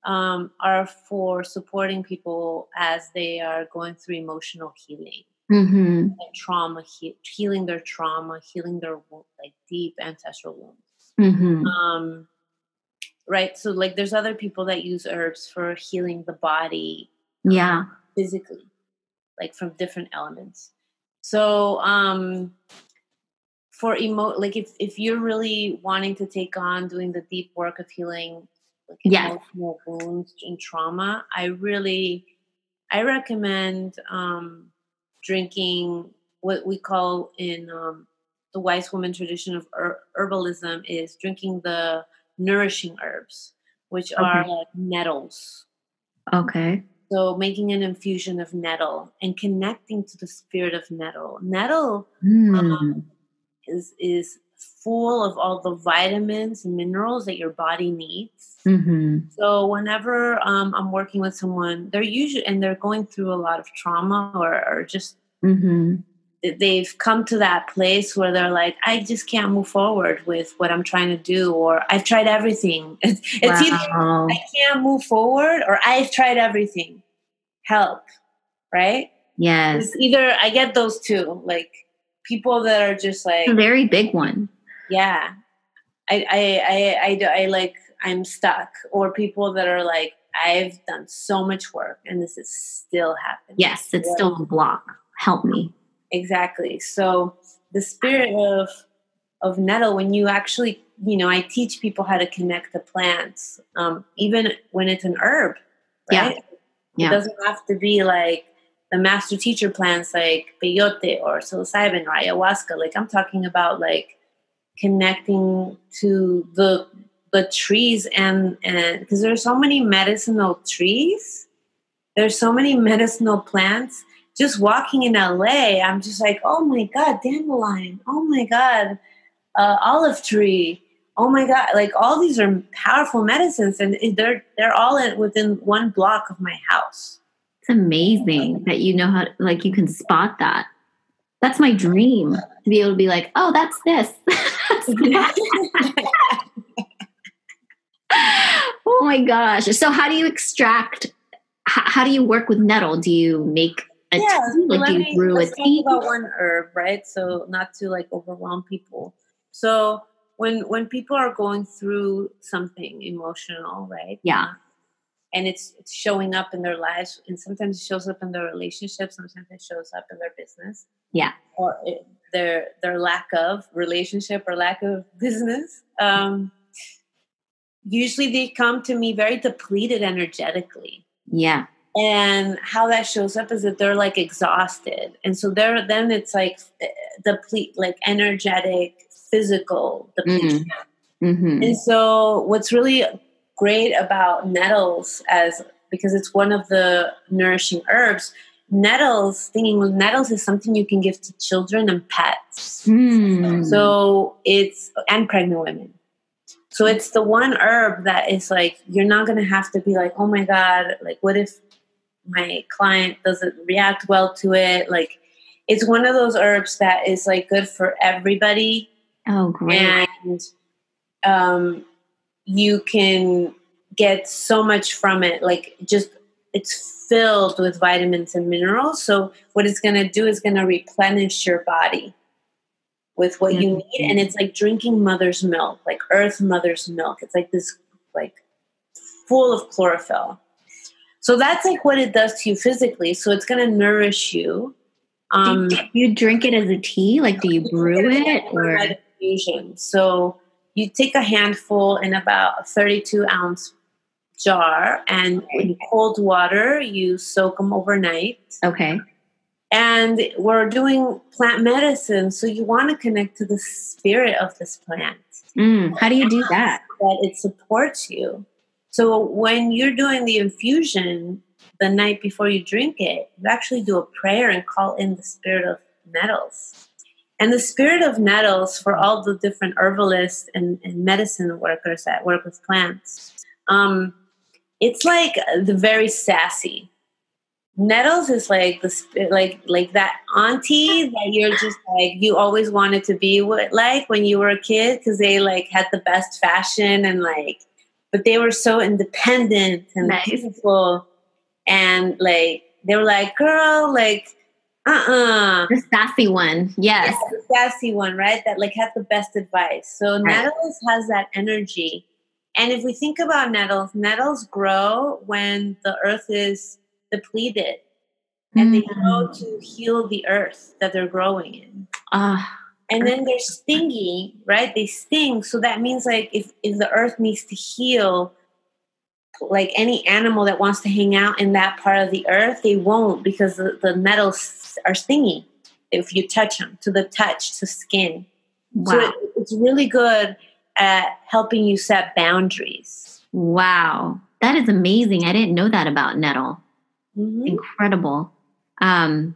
um, are for supporting people as they are going through emotional healing hmm and trauma, he- healing their trauma, healing their like deep ancestral wounds. hmm Um, right. So like, there's other people that use herbs for healing the body Yeah. physically, like from different elements. So um for emo like if if you're really wanting to take on doing the deep work of healing like Yes. emotional wounds and trauma, I really I recommend um drinking what we call in um the wise woman tradition of her- herbalism is drinking the nourishing herbs, which are like nettles. Okay. So making an infusion of nettle and connecting to the spirit of nettle. Nettle Mm. is is full of all the vitamins and minerals that your body needs. Mm-hmm. So whenever um, I'm working with someone, they're usually and they're going through a lot of trauma or, or just Mm-hmm. they've come to that place where they're like, I just can't move forward with what I'm trying to do, or I've tried everything. It's, it's either I can't move forward or I've tried everything. Help, right? Yes. It's either I get those two, like people that are just like, A very big one. Yeah, I, I, I, I, do- I like, I'm stuck, or people that are like, I've done so much work and this is still happening. Yes, it's still a block. Help me. exactly so the spirit of of nettle when you actually you know i teach people how to connect the plants um, even when it's an herb Yeah. right Yeah. it doesn't have to be like the master teacher plants like peyote or psilocybin or ayahuasca like i'm talking about like connecting to the the trees and because there's so many medicinal trees there's so many medicinal plants just walking in LA, I'm just like, oh my god, dandelion, oh my god, uh, olive tree, oh my god, like all these are powerful medicines, and they're they're all in, within one block of my house. It's amazing that you know how, like, you can spot that. That's my dream to be able to be like, oh, that's this. Oh my gosh. So, how do you extract? How, how do you work with nettle? Do you make a yeah, tea? Like, let do you brew a tea? about one herb, right? So not to like overwhelm people. So when when people are going through something emotional, right? Yeah. Uh, and it's, it's showing up in their lives and sometimes it shows up in their relationships sometimes it shows up in their business Yeah. or it, their their lack of relationship or lack of business um, usually they come to me very depleted energetically Yeah. and how that shows up is that they're like exhausted and so they're then it's like deplete like energetic physical depletion Mm-hmm. and so, what's really great about nettles, as because it's one of the nourishing herbs, nettles, thinking with nettles is something you can give to children and pets. Mm. So it's and pregnant women. So it's the one herb that is like you're not gonna have to be like, oh my god, like what if my client doesn't react well to it? Like it's one of those herbs that is like good for everybody oh, great. and um, you can get so much from it like just it's filled with vitamins and minerals. So what it's going to do is going to replenish your body with what you need. And it's like drinking mother's milk like earth mother's milk. It's like this like full of chlorophyll. So that's like what it does to you physically. So it's going to nourish you. Um, do you drink it as a tea? Like, do you brew it or? Infusion. So you take a handful in about a 32 ounce jar, and in cold water, you soak them overnight. Okay. And we're doing plant medicine, so you want to connect to the spirit of this plant Mm, how do you do that? that it supports you. So when you're doing the infusion the night before you drink it, you actually do a prayer and call in the spirit of nettles. And the spirit of nettles for all the different herbalists and, and medicine workers that work with plants, um, it's like the very sassy. Nettles is like the like like that auntie that you're just like you always wanted to be with, like when you were a kid because they like had the best fashion and like, but they were so independent and Nice. beautiful, and like they were like, girl, like, uh uh The sassy one. Yes. the sassy one, right? That like had the best advice. So Right. nettles has that energy. And if we think about nettles, nettles grow when the earth is depleted and they grow Mm. to heal the earth that they're growing in. Ah, And then they're stingy, right? They sting. So that means like if, if the earth needs to heal, like any animal that wants to hang out in that part of the earth, they won't because the, the nettles are stingy if you touch them to the touch to skin. wow. So it, it's really good at helping you set boundaries. wow. That is amazing. I didn't know that about nettle. Mhm. Incredible. Um,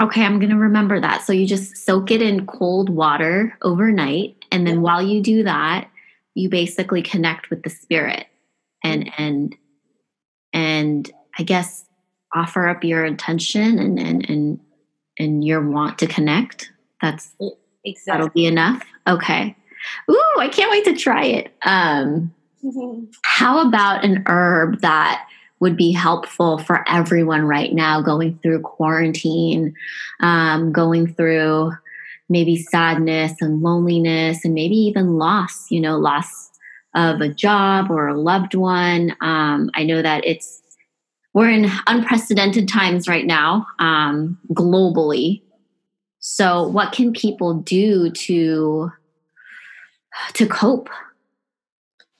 okay, I'm going to remember that. So you just soak it in cold water overnight And then while you do that, you basically connect with the spirit and and and I guess offer up your intention and and and and your want to connect. That's exactly. that'll be enough. Okay. Ooh, I can't wait to try it. Um, how about an herb that would be helpful for everyone right now going through quarantine, um, going through maybe sadness and loneliness, and maybe even loss, you know, loss of a job or a loved one. Um, I know that it's we're in unprecedented times right now um, globally. So, what can people do to to cope?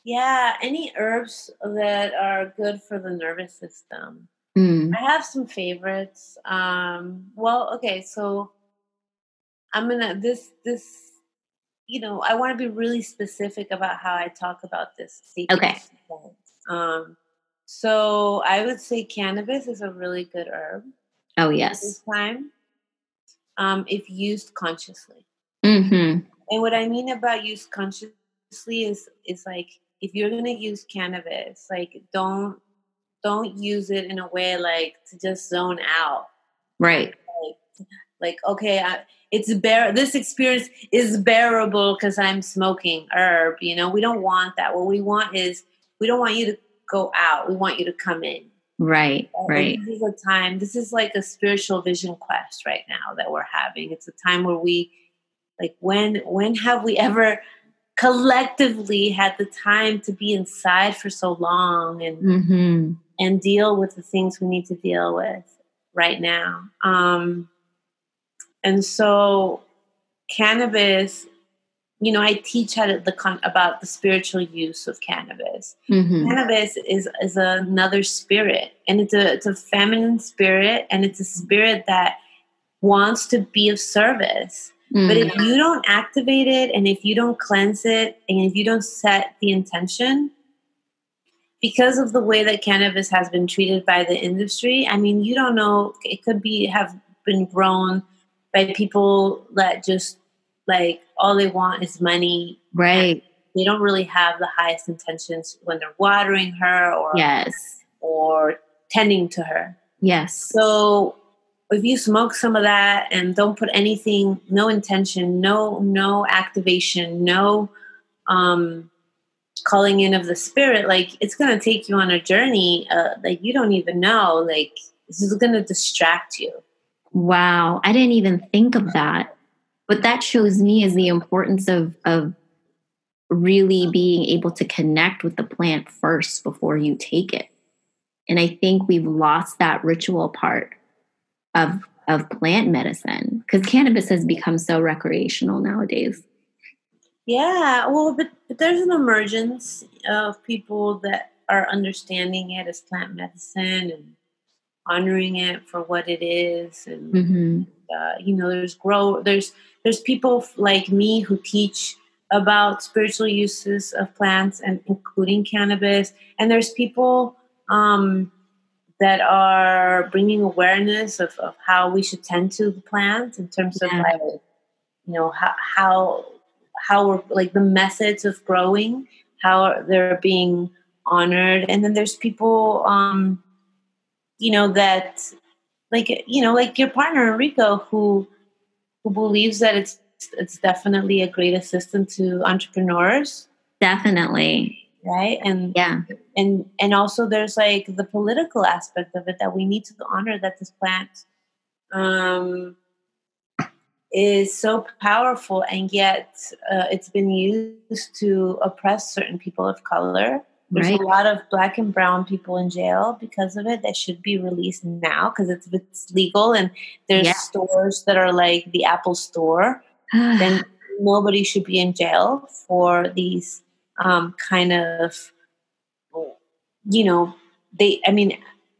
Yeah, any herbs that are good for the nervous system. Mm. I have some favorites. Um, well, okay, so I'm gonna this this you know I want to be really specific about how I talk about this. Okay. Um, so I would say cannabis is a really good herb. Oh yes. This time, um, if used consciously. Mm-hmm. And what I mean about use consciously is is like if you're gonna use cannabis, like don't don't use it in a way like to just zone out. Right. Like, like okay, I, it's bear. This experience is bearable because I'm smoking herb. You know, we don't want that. What we want is we don't want you to go out. We want you to come in. Right, right. This is a time, this is like a spiritual vision quest right now that we're having. It's a time where we like when when have we ever collectively had the time to be inside for so long and mm-hmm. and deal with the things we need to deal with right now. Um and so cannabis you know, I teach how to, the con- about the spiritual use of cannabis. Mm-hmm. Cannabis is is another spirit, and it's a it's a feminine spirit, and it's a spirit that wants to be of service. But if mm-hmm. you don't activate it, and if you don't cleanse it, and if you don't set the intention, because of the way that cannabis has been treated by the industry, I mean, you don't know. It could be have been grown by people that just like all they want is money. Right. They don't really have the highest intentions when they're watering her or yes or tending to her. Yes. So if you smoke some of that and don't put anything, no intention, no no activation, no um calling in of the spirit, like it's gonna take you on a journey uh, like you don't even know. Like this is gonna distract you. Wow, I didn't even think of that what that shows me is the importance of of really being able to connect with the plant first before you take it and i think we've lost that ritual part of of plant medicine because cannabis has become so recreational nowadays yeah well but, but there's an emergence of people that are understanding it as plant medicine and honoring it for what it is and mm-hmm. uh, you know there's grow there's there's people like me who teach about spiritual uses of plants and including cannabis and there's people um, that are bringing awareness of, of how we should tend to the plants in terms yeah. of like you know how how how we're like the methods of growing how they're being honored and then there's people um you know that like you know like your partner enrico who who believes that it's it's definitely a great assistant to entrepreneurs. Definitely. Right. And yeah. And and also there's like the political aspect of it that we need to honor that this plant um is so powerful and yet uh, it's been used to oppress certain people of color there's right. a lot of black and brown people in jail because of it that should be released now because it's, it's legal and there's yeah. stores that are like the Apple Store. then nobody should be in jail for these um, kind of, you know, they. I mean,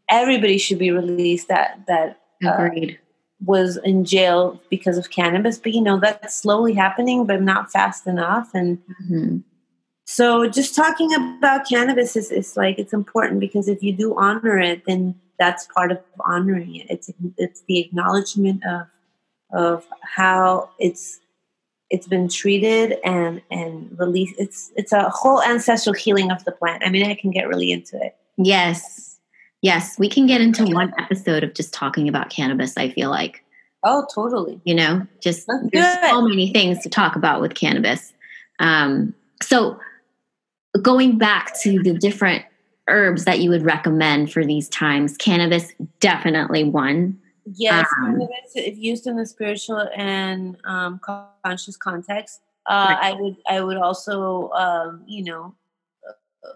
everybody should be released that that uh, was in jail because of cannabis. But you know that's slowly happening, but not fast enough. And mm-hmm so just talking about cannabis is, is like it's important because if you do honor it, then that's part of honoring it. It's it's the acknowledgement of of how it's it's been treated and and released. It's it's a whole ancestral healing of the plant. I mean, I can get really into it. Yes, yes, we can get into one episode of just talking about cannabis. I feel like. Oh, totally. You know, just there's so many things to talk about with cannabis. Um, so, going back to the different herbs that you would recommend for these times, cannabis definitely one. Yes, um, if used in the spiritual and um, conscious context, uh, right. I would I would also um, you know uh,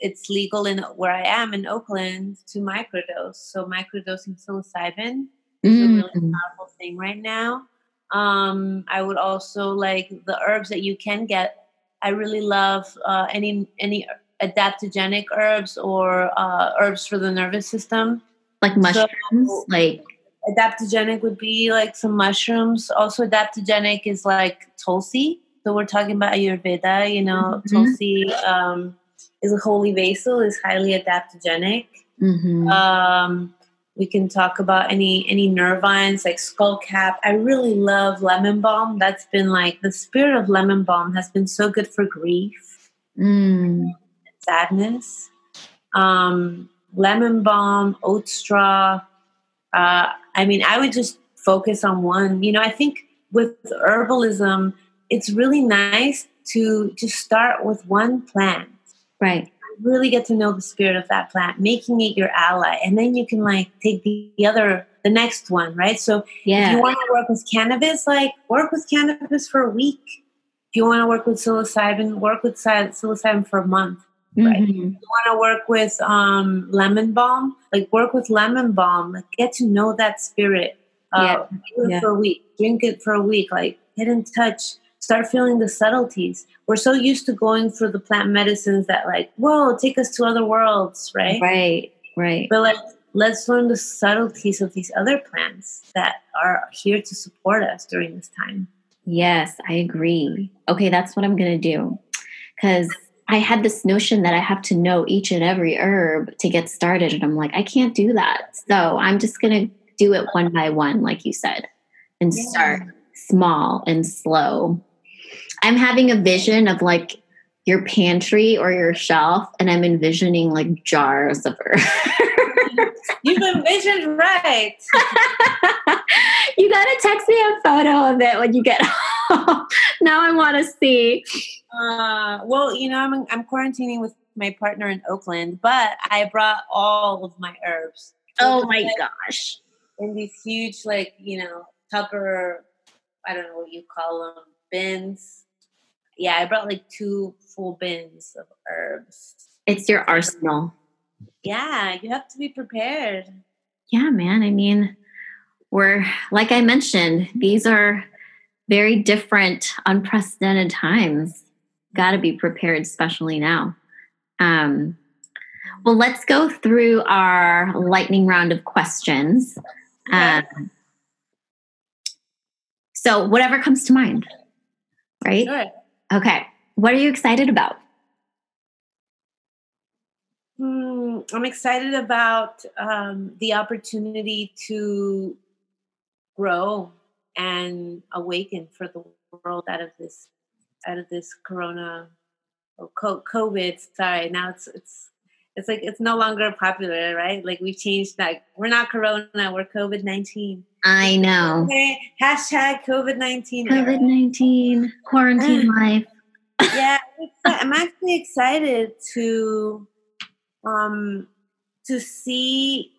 it's legal in where I am in Oakland to microdose. So microdosing psilocybin is mm. a really mm. powerful thing right now. Um, I would also like the herbs that you can get. I really love uh, any any adaptogenic herbs or uh, herbs for the nervous system, like mushrooms, so, like adaptogenic would be like some mushrooms. Also, adaptogenic is like tulsi. So we're talking about Ayurveda. You know, mm-hmm. tulsi um, is a holy basil. is highly adaptogenic. Mm-hmm. Um, we can talk about any any nervines like skullcap. I really love lemon balm. That's been like the spirit of lemon balm has been so good for grief, mm. sadness. Um, lemon balm, oat straw. Uh, I mean, I would just focus on one. You know, I think with herbalism, it's really nice to just start with one plant. Right really get to know the spirit of that plant, making it your ally, and then you can like take the, the other, the next one, right? So yeah. if you want to work with cannabis, like work with cannabis for a week. If you want to work with psilocybin, work with psilocybin for a month. Right. Mm-hmm. You want to work with um, lemon balm, like work with lemon balm, like get to know that spirit. Uh, yeah. yeah. for a week, drink it for a week, like get in touch start feeling the subtleties. We're so used to going for the plant medicines that like, whoa, take us to other worlds, right? Right, right. But like let's learn the subtleties of these other plants that are here to support us during this time. Yes, I agree. Okay, that's what I'm going to do. Cuz I had this notion that I have to know each and every herb to get started and I'm like, I can't do that. So, I'm just going to do it one by one like you said and yeah. start small and slow I'm having a vision of like your pantry or your shelf, and I'm envisioning like jars of her. You've envisioned right. you gotta text me a photo of it when you get home. now I want to see. Uh, well, you know, I'm I'm quarantining with my partner in Oakland, but I brought all of my herbs. Oh my gosh! In these huge, like you know, Tupper, I don't know what you call them, bins yeah, I brought like two full bins of herbs. It's your arsenal. Yeah, you have to be prepared. Yeah, man. I mean, we're, like I mentioned, these are very different, unprecedented times. Got to be prepared, especially now. Um, well, let's go through our lightning round of questions. Um, so, whatever comes to mind, right? Sure. Okay. What are you excited about? Hmm, I'm excited about um, the opportunity to grow and awaken for the world out of this out of this corona or COVID. Sorry, now it's it's it's like it's no longer popular, right? Like we've changed that. We're not Corona, we're COVID nineteen. I know. Okay. Hashtag COVID nineteen. COVID nineteen quarantine life. yeah, I'm actually excited to um to see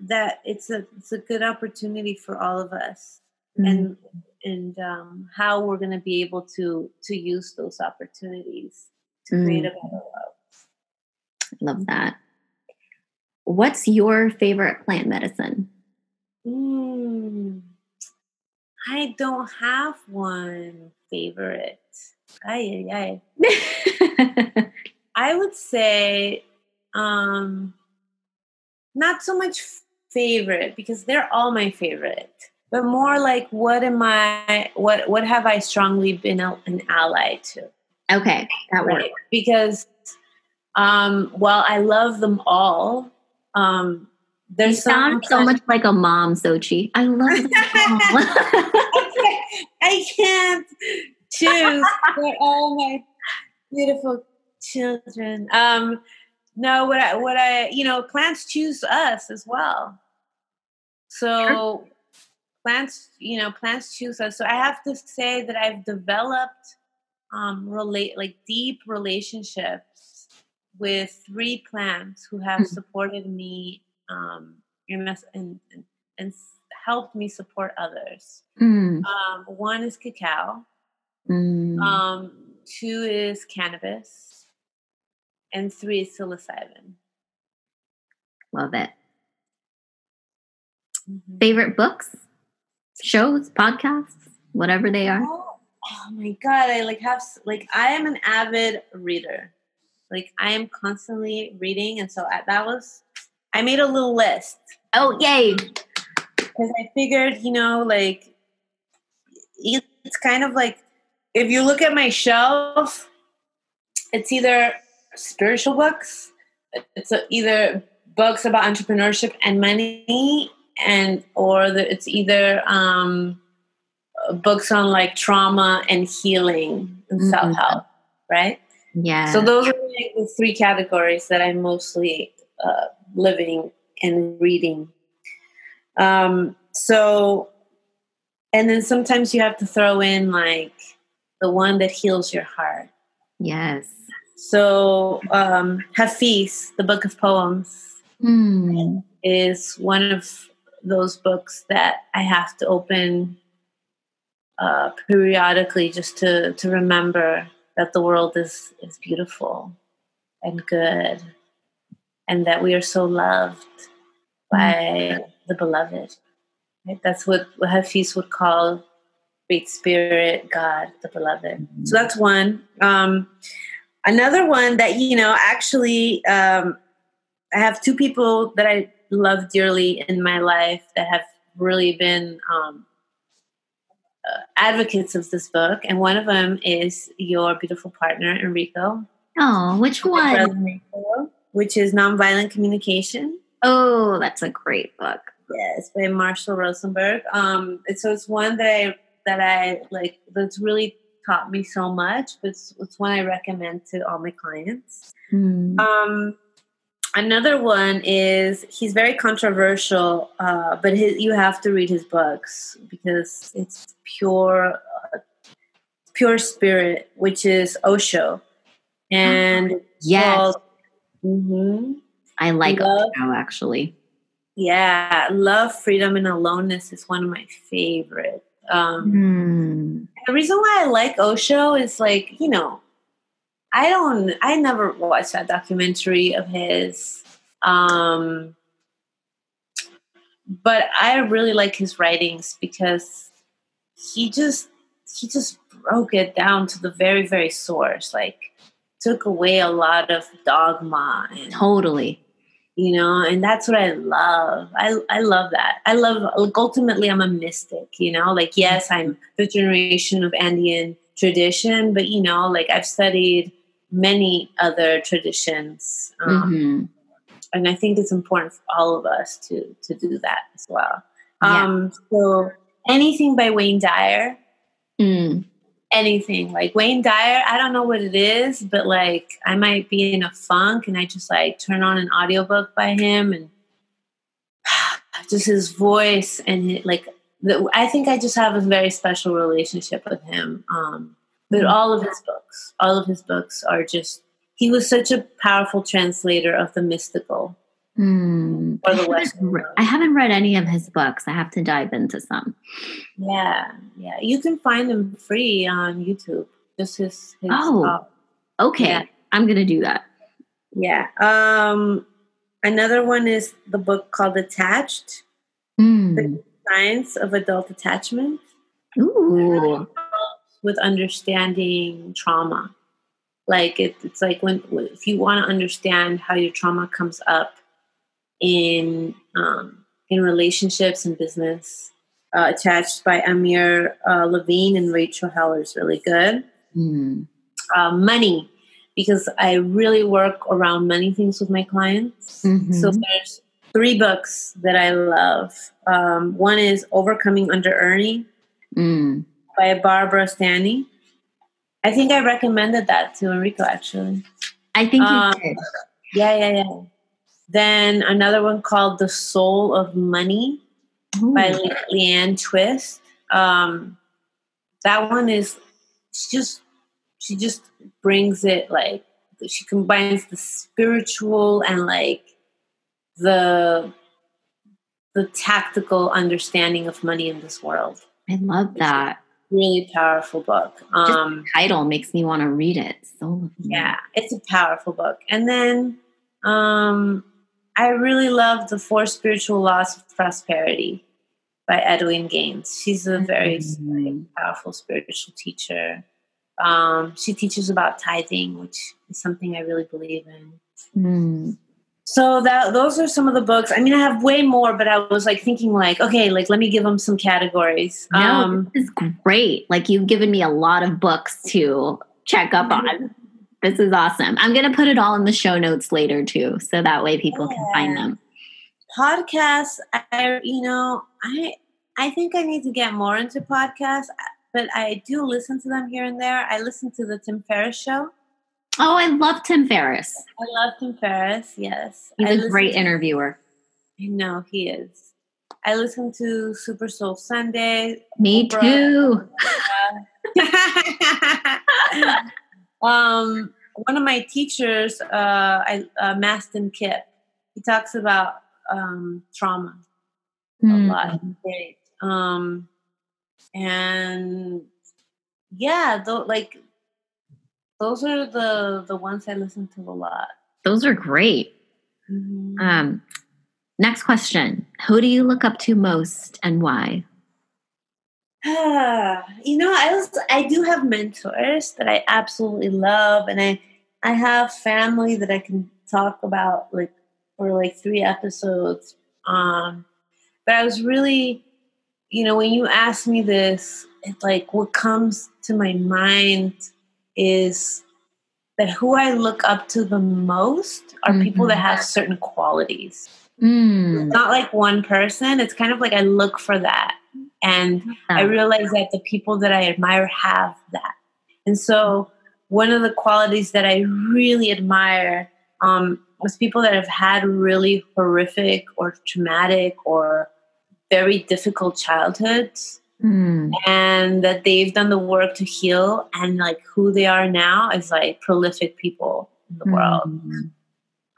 that it's a it's a good opportunity for all of us mm-hmm. and and um, how we're going to be able to to use those opportunities to mm-hmm. create a better world. Love that. What's your favorite plant medicine? Mm, I don't have one favorite. Ay, ay, ay. I would say um, not so much favorite because they're all my favorite, but more like what am I? What what have I strongly been a, an ally to? Okay, that right? works. Because um, while I love them all, um, There's you sound so much like a mom, Sochi. I love that. I can't choose. They're all my beautiful children. Um, no, what I, what I, you know, plants choose us as well. So sure. plants, you know, plants choose us. So I have to say that I've developed um, relate like deep relationships with three plants who have mm-hmm. supported me um, and, and, and helped me support others. Mm. Um, one is cacao. Mm. Um, two is cannabis, and three is psilocybin. Love it. Mm-hmm. Favorite books, shows, podcasts, whatever they are. Oh, oh my god, I like have like I am an avid reader. Like I am constantly reading, and so I, that was I made a little list. Oh yay! Because I figured, you know, like it's kind of like if you look at my shelf, it's either spiritual books, it's either books about entrepreneurship and money, and or the, it's either um, books on like trauma and healing and mm-hmm. self help, right? Yeah. So those are like the three categories that I'm mostly uh, living and reading. Um, so, and then sometimes you have to throw in like the one that heals your heart. Yes. So, um, Hafiz, the book of poems, mm. is one of those books that I have to open uh, periodically just to, to remember that the world is, is beautiful and good and that we are so loved by the beloved. Right? That's what, what Hafiz would call Great Spirit, God, the beloved. So that's one. Um, another one that, you know, actually, um, I have two people that I love dearly in my life that have really been um, uh, advocates of this book. And one of them is your beautiful partner, Enrico. Oh, which one? Enrico, which is Nonviolent Communication. Oh, that's a great book. Yes, by Marshall Rosenberg. Um, so it's one that I that I like that's really taught me so much. But it's, it's one I recommend to all my clients. Mm. Um, another one is he's very controversial, uh, but his, you have to read his books because it's pure, uh, pure spirit, which is Osho, and yes, called, mm-hmm, I like love, Osho actually. Yeah, love, freedom, and aloneness is one of my favorite. Um, mm. The reason why I like Osho is like you know I don't. I never watched that documentary of his. Um, but I really like his writings because he just he just broke it down to the very very source. Like took away a lot of dogma. And, totally. You know, and that's what I love. I I love that. I love. Like, ultimately, I'm a mystic. You know, like yes, I'm the generation of Andean tradition, but you know, like I've studied many other traditions. Um, mm-hmm. And I think it's important for all of us to to do that as well. Yeah. Um, so anything by Wayne Dyer, mm. Anything like Wayne Dyer. I don't know what it is, but like I might be in a funk and I just like turn on an audiobook by him and just his voice and like the, I think I just have a very special relationship with him. Um, but mm-hmm. all of his books, all of his books are just, he was such a powerful translator of the mystical. Mm. Or the I, haven't, I haven't read any of his books. I have to dive into some. Yeah, yeah. You can find them free on YouTube. Just his. his oh, uh, okay. Yeah. I'm gonna do that. Yeah. Um, another one is the book called Attached: mm. The Science of Adult Attachment. Ooh with understanding trauma. Like it, it's like when if you want to understand how your trauma comes up in um, in relationships and business, uh, attached by Amir uh, Levine and Rachel Heller is really good. Mm. Uh, money, because I really work around money things with my clients. Mm-hmm. So there's three books that I love. Um, one is Overcoming Under Earning Mm. by Barbara Stanny. I think I recommended that to Enrico actually. I think you Um, did. Yeah, yeah, yeah. Then another one called The Soul of Money by Ooh. Le- Leanne Twist. Um, that one is she just she just brings it like she combines the spiritual and like the the tactical understanding of money in this world. I love that. Really powerful book. Um, Title makes me want to read it. So yeah, it's a powerful book. And then um, I really love the Four Spiritual Laws of Prosperity by Edwene Gaines. She's a very Mm. powerful spiritual teacher. Um, she teaches about tithing, which is something I really believe in. Mm. So that those are some of the books. I mean, I have way more, but I was like thinking, like, okay, like let me give them some categories. No, Um, this is great. Like you've given me a lot of books to check up on. This is awesome. I'm going to put it all in the show notes later too, so that way people can find them. podcasts i you know i i think i need to get more into podcasts but i do listen to them here and there i listen to the tim ferriss show Oh, I love Tim Ferriss. i love tim ferriss yes He's I a great interviewer. i know he is i listen to super soul sunday Me Oprah. too. um one of my teachers uh i uh mastin kipp he talks about um trauma a Mm. lot. Great. Um, and yeah, though, like those are the the ones I listen to a lot. Those are great. Mhm. Um, next question: Who do you look up to most, and why? you know, I was I do have mentors that I absolutely love, and I I have family that I can talk about like for like three episodes. Um, but I was really, you know, when you ask me this, it's like what comes to my mind is that who I look up to the most are people that have certain qualities. Mm. Not like one person. It's kind of like I look for that. And I realize that the people that I admire have that. And so one of the qualities that I really admire um, was people that have had really horrific or traumatic or very difficult childhoods Mm. and that they've done the work to heal and like who they are now is like prolific people in the world Mm.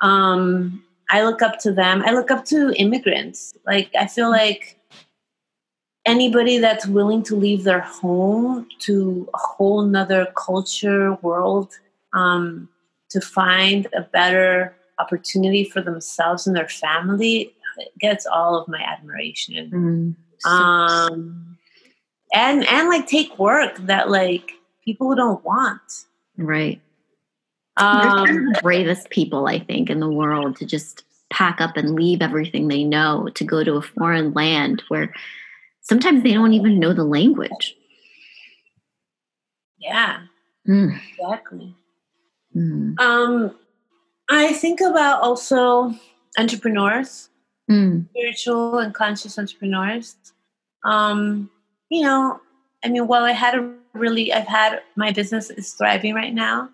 um i look up to them i look up to immigrants like i feel like anybody that's willing to leave their home to a whole nother culture world um to find a better opportunity for themselves and their family gets all of my admiration Mm. Um and and like take work that like people don't want right. They're um the bravest people, I think, in the world to just pack up and leave everything they know to go to a foreign land where sometimes they don't even know the language. yeah Mm. exactly Mm. um i think about also entrepreneurs Mm. spiritual and conscious entrepreneurs um you know i mean while i had a really i've had my business is thriving right now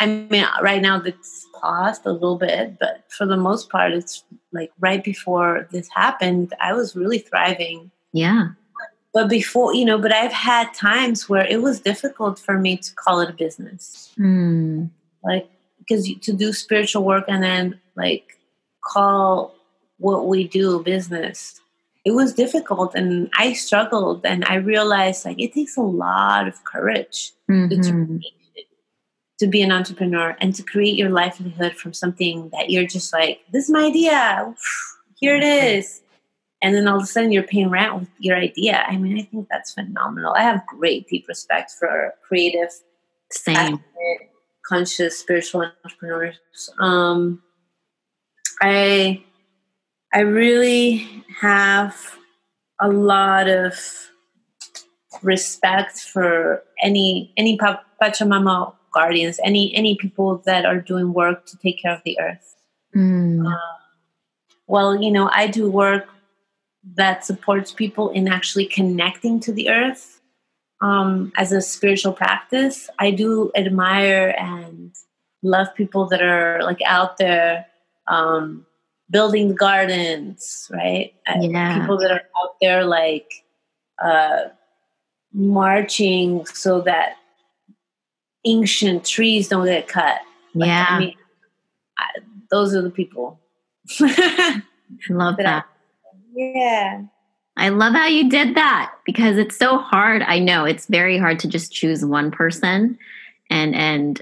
i mean right now it's paused a little bit but for the most part it's like right before this happened i was really thriving Yeah. but before you know but i've had times where it was difficult for me to call it a business Mm. like because to do spiritual work and then like call what we do business it was difficult and i struggled and i realized like it takes a lot of courage Mhm. to be an entrepreneur and to create your livelihood from something that you're just like this is my idea here it is and then all of a sudden you're paying rent with your idea i mean i think that's phenomenal i have great deep respect for creative Same. conscious spiritual entrepreneurs um i i really have a lot of respect for any any pachamama guardians any any people that are doing work to take care of the earth Mm. well, you know, I do work that supports people in actually connecting to the earth um, as a spiritual practice. I do admire and love people that are like out there um, building gardens, right? Yeah. People that are out there like uh, marching so that ancient trees don't get cut. Like, Yeah. I mean, I, those are the people. I love that I- that. Yeah. I love how you did that because it's so hard. I know it's very hard to just choose one person and and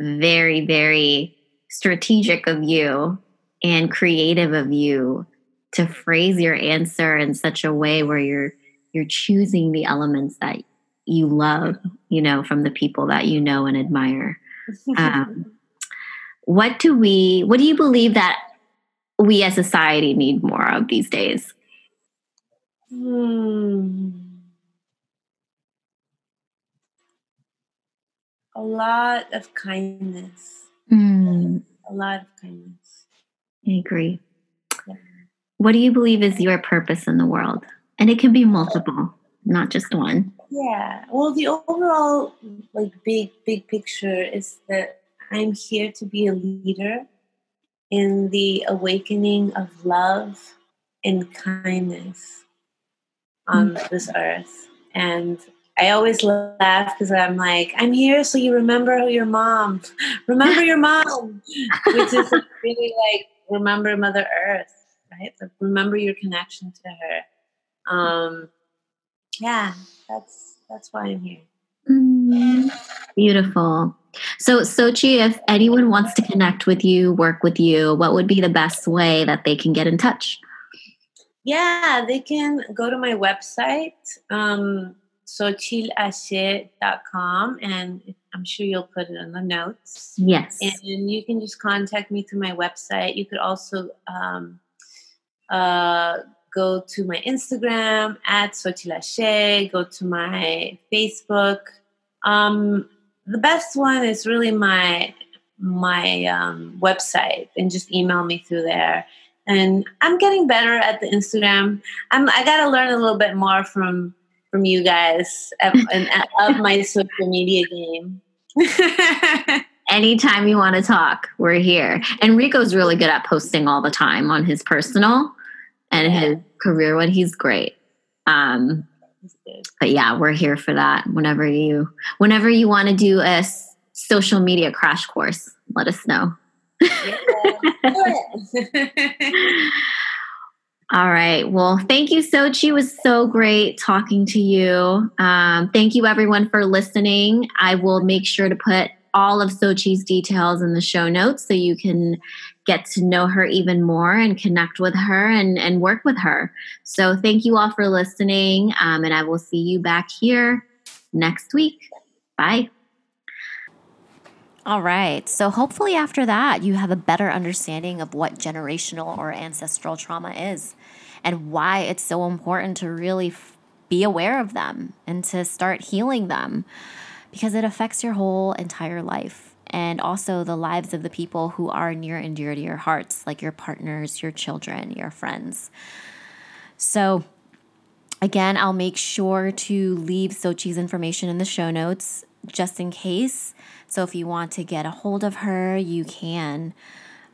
very very strategic of you and creative of you to phrase your answer in such a way where you're you're choosing the elements that you love, you know, from the people that you know and admire. Um, what do we what do you believe that we as society need more of these days? Hmm. A lot of kindness. Hmm. A lot of kindness. I agree. Yeah. What do you believe is your purpose in the world? And it can be multiple, not just one. Yeah. Well, the overall, like, big, big picture is that I'm here to be a leader in the awakening of love and kindness on this earth. And I always laugh because I'm like, I'm here so you remember your mom. Remember your mom, which is really like, remember Mother Earth, right? Like, remember your connection to her. Um, yeah, that's that's why I'm here. Mm, Beautiful. So, Sochi, if anyone wants to connect with you, work with you, what would be the best way that they can get in touch? Yeah, they can go to my website, um, sochilashe.com, and I'm sure you'll put it in the notes. Yes. And you can just contact me through my website. You could also um, uh, go to my Instagram at Sochilashe, go to my Facebook. Um, the best one is really my my um, website, and just email me through there. And I'm getting better at the Instagram. I'm I got to learn a little bit more from from you guys of, and of my social media game. Anytime you want to talk, we're here. And Rico's really good at posting all the time on his personal and Yeah. his career one. He's great. Um, but yeah, we're here for that. Whenever you, whenever you want to do a s- social media crash course, let us know. All right. Well, thank you, Sochi. It was so great talking to you. Um, thank you, everyone, for listening. I will make sure to put all of Sochi's details in the show notes so you can get to know her even more and connect with her and, and work with her. So, thank you all for listening. Um, and I will see you back here next week. Bye. All right. So, hopefully, after that, you have a better understanding of what generational or ancestral trauma is and why it's so important to really f- be aware of them and to start healing them because it affects your whole entire life and also the lives of the people who are near and dear to your hearts, like your partners, your children, your friends. So, again, I'll make sure to leave Sochi's information in the show notes just in case. So if you want to get a hold of her, you can.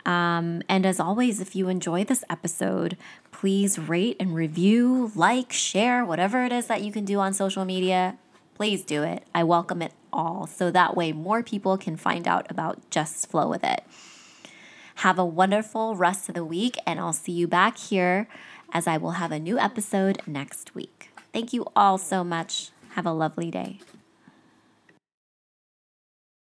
Um, and as always, if you enjoy this episode, please rate and review, like, share, whatever it is that you can do on social media. Please do it. I welcome it all. So that way more people can find out about Just Flow with It. Have a wonderful rest of the week, and I'll see you back here as I will have a new episode next week. Thank you all so much. Have a lovely day.